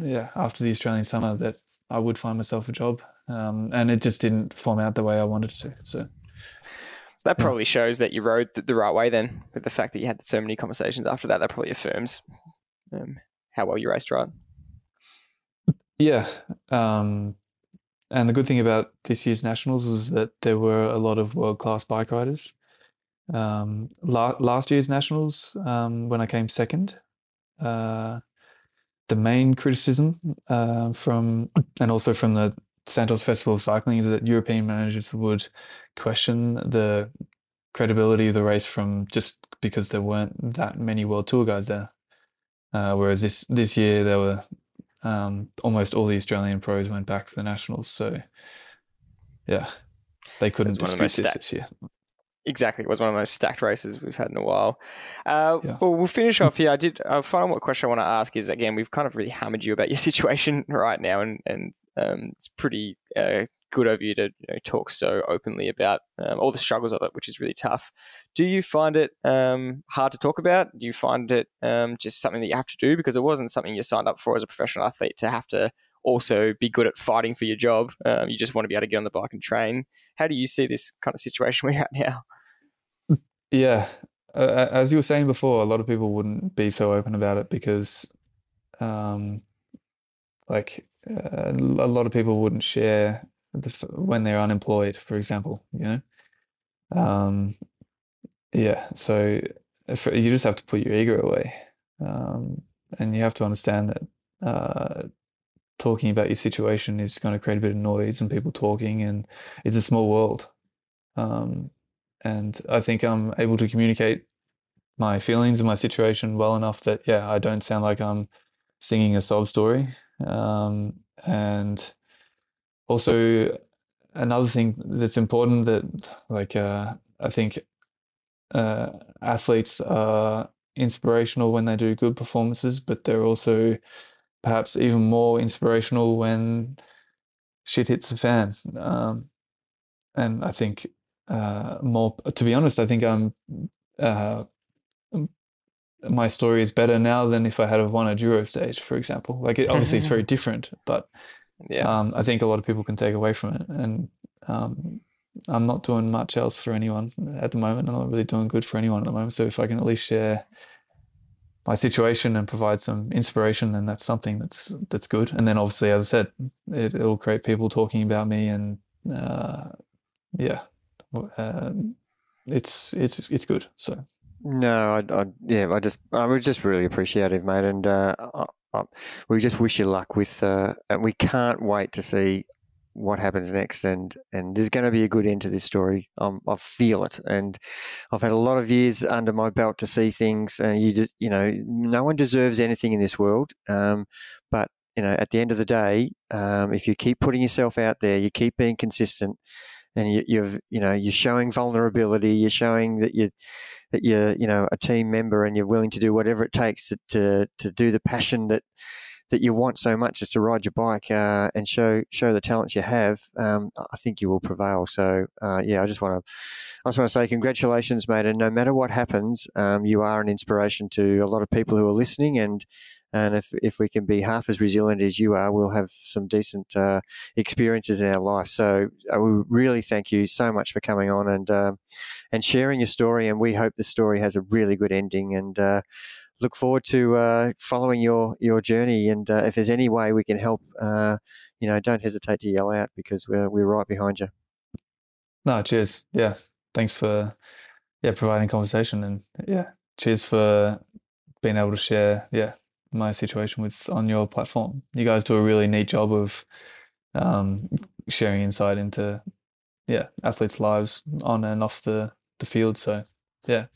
yeah after the Australian summer, that I would find myself a job, um, and it just didn't form out the way I wanted it to. So. So that probably shows that you rode the, the right way then, with the fact that you had so many conversations after that. That probably affirms um, how well you raced, right? Yeah. Um, and the good thing about this year's nationals was that there were a lot of world class bike riders. Um, la- last year's nationals, um, when I came second, uh, the main criticism uh, from, and also from the Santos Festival of Cycling is that European managers would question the credibility of the race from just because there weren't that many World Tour guys there. Uh, whereas this this year there were um, almost all the Australian pros went back for the nationals, so yeah, they couldn't dispute this this year. Exactly, it was one of the most stacked races we've had in a while. Uh. Well, we'll finish off here. I did. A uh, final question I want to ask is again, we've kind of really hammered you about your situation right now, and and um, it's pretty uh, good of you to you know, talk so openly about um, all the struggles of it, which is really tough. Do you find it um, hard to talk about? Do you find it um, just something that you have to do because it wasn't something you signed up for as a professional athlete to have to also be good at fighting for your job? Um, you just want to be able to get on the bike and train. How do you see this kind of situation we're at now? Yeah, uh, as you were saying before, a lot of people wouldn't be so open about it because um, like uh, a lot of people wouldn't share the, when they're unemployed, for example, you know? Um, yeah, so if, you just have to put your ego away. Um, and you have to understand that uh, talking about your situation is going to create a bit of noise and people talking, and it's a small world. Um, and I think I'm able to communicate my feelings and my situation well enough that yeah, I don't sound like I'm singing a sob story. Um, and also another thing that's important that like uh, I think uh, athletes are inspirational when they do good performances, but they're also perhaps even more inspirational when shit hits the fan. Um, and I think uh, more, to be honest, I think I'm. Uh, my story is better now than if I had a won a Giro stage, for example. Like, it, obviously, it's very different, but yeah. Um, I think a lot of people can take away from it. And um, I'm not doing much else for anyone at the moment. I'm not really doing good for anyone at the moment. So if I can at least share my situation and provide some inspiration, then that's something that's that's good. And then obviously, as I said, it, will create people talking about me, and uh, yeah, uh, it's it's it's good. So no, I, I, yeah, I just I was just really appreciative, mate, and uh, I, we just wish you luck with, uh, and we can't wait to see what happens next. And and there's going to be a good end to this story. Um, I feel it, and I've had a lot of years under my belt to see things. And you just, you know, no one deserves anything in this world. Um, but you know, at the end of the day, um, if you keep putting yourself out there, you keep being consistent, and you, you've, you know, you're showing vulnerability. You're showing that you that you're you know a team member and you're willing to do whatever it takes to to, to do the passion that that you want so much is to ride your bike uh, and show show the talents you have, um, I think you will prevail. So uh, yeah, I just want to I just want to say congratulations, mate. And no matter what happens, um, you are an inspiration to a lot of people who are listening. And and if if we can be half as resilient as you are, we'll have some decent uh, experiences in our life. So uh, we really thank you so much for coming on and uh, and sharing your story. And we hope the story has a really good ending. And uh, look forward to uh, following your your journey. And uh, if there's any way we can help, uh, you know, don't hesitate to yell out because we're we're right behind you. No, cheers. Yeah, thanks for yeah providing conversation and yeah, cheers for being able to share yeah my situation with on your platform. You guys do a really neat job of um, sharing insight into yeah athletes' lives on and off the the field. So yeah.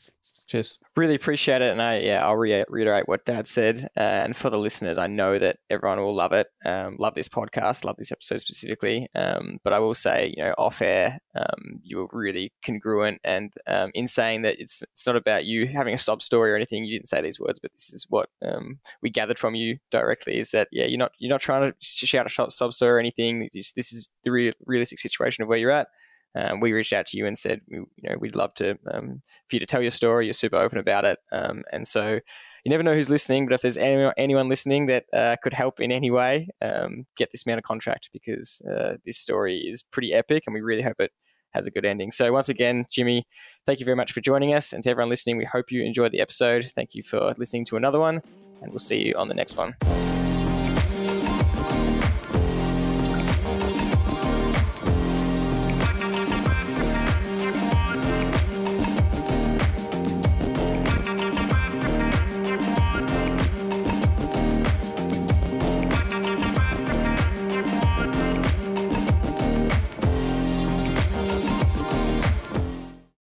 Cheers. Really appreciate it. And I, yeah, I'll re- reiterate what Dad said. Uh, and for the listeners, I know that everyone will love it. Um, love this podcast, love this episode specifically. Um, but I will say, you know, off air, um, you were really congruent and um, in saying that it's it's not about you having a sob story or anything. You didn't say these words, but this is what um, we gathered from you directly is that, yeah, you're not you're not trying to shout a sob story or anything. This, this is the real, realistic situation of where you're at um, we reached out to you and said, you know, we'd love to um, for you to tell your story. You're super open about it, um, and so you never know who's listening. But if there's anyone, anyone listening that uh, could help in any way, um, get this man a contract because uh, this story is pretty epic, and we really hope it has a good ending. So once again, Jimmy, thank you very much for joining us, and to everyone listening, we hope you enjoyed the episode. Thank you for listening to another one, and we'll see you on the next one.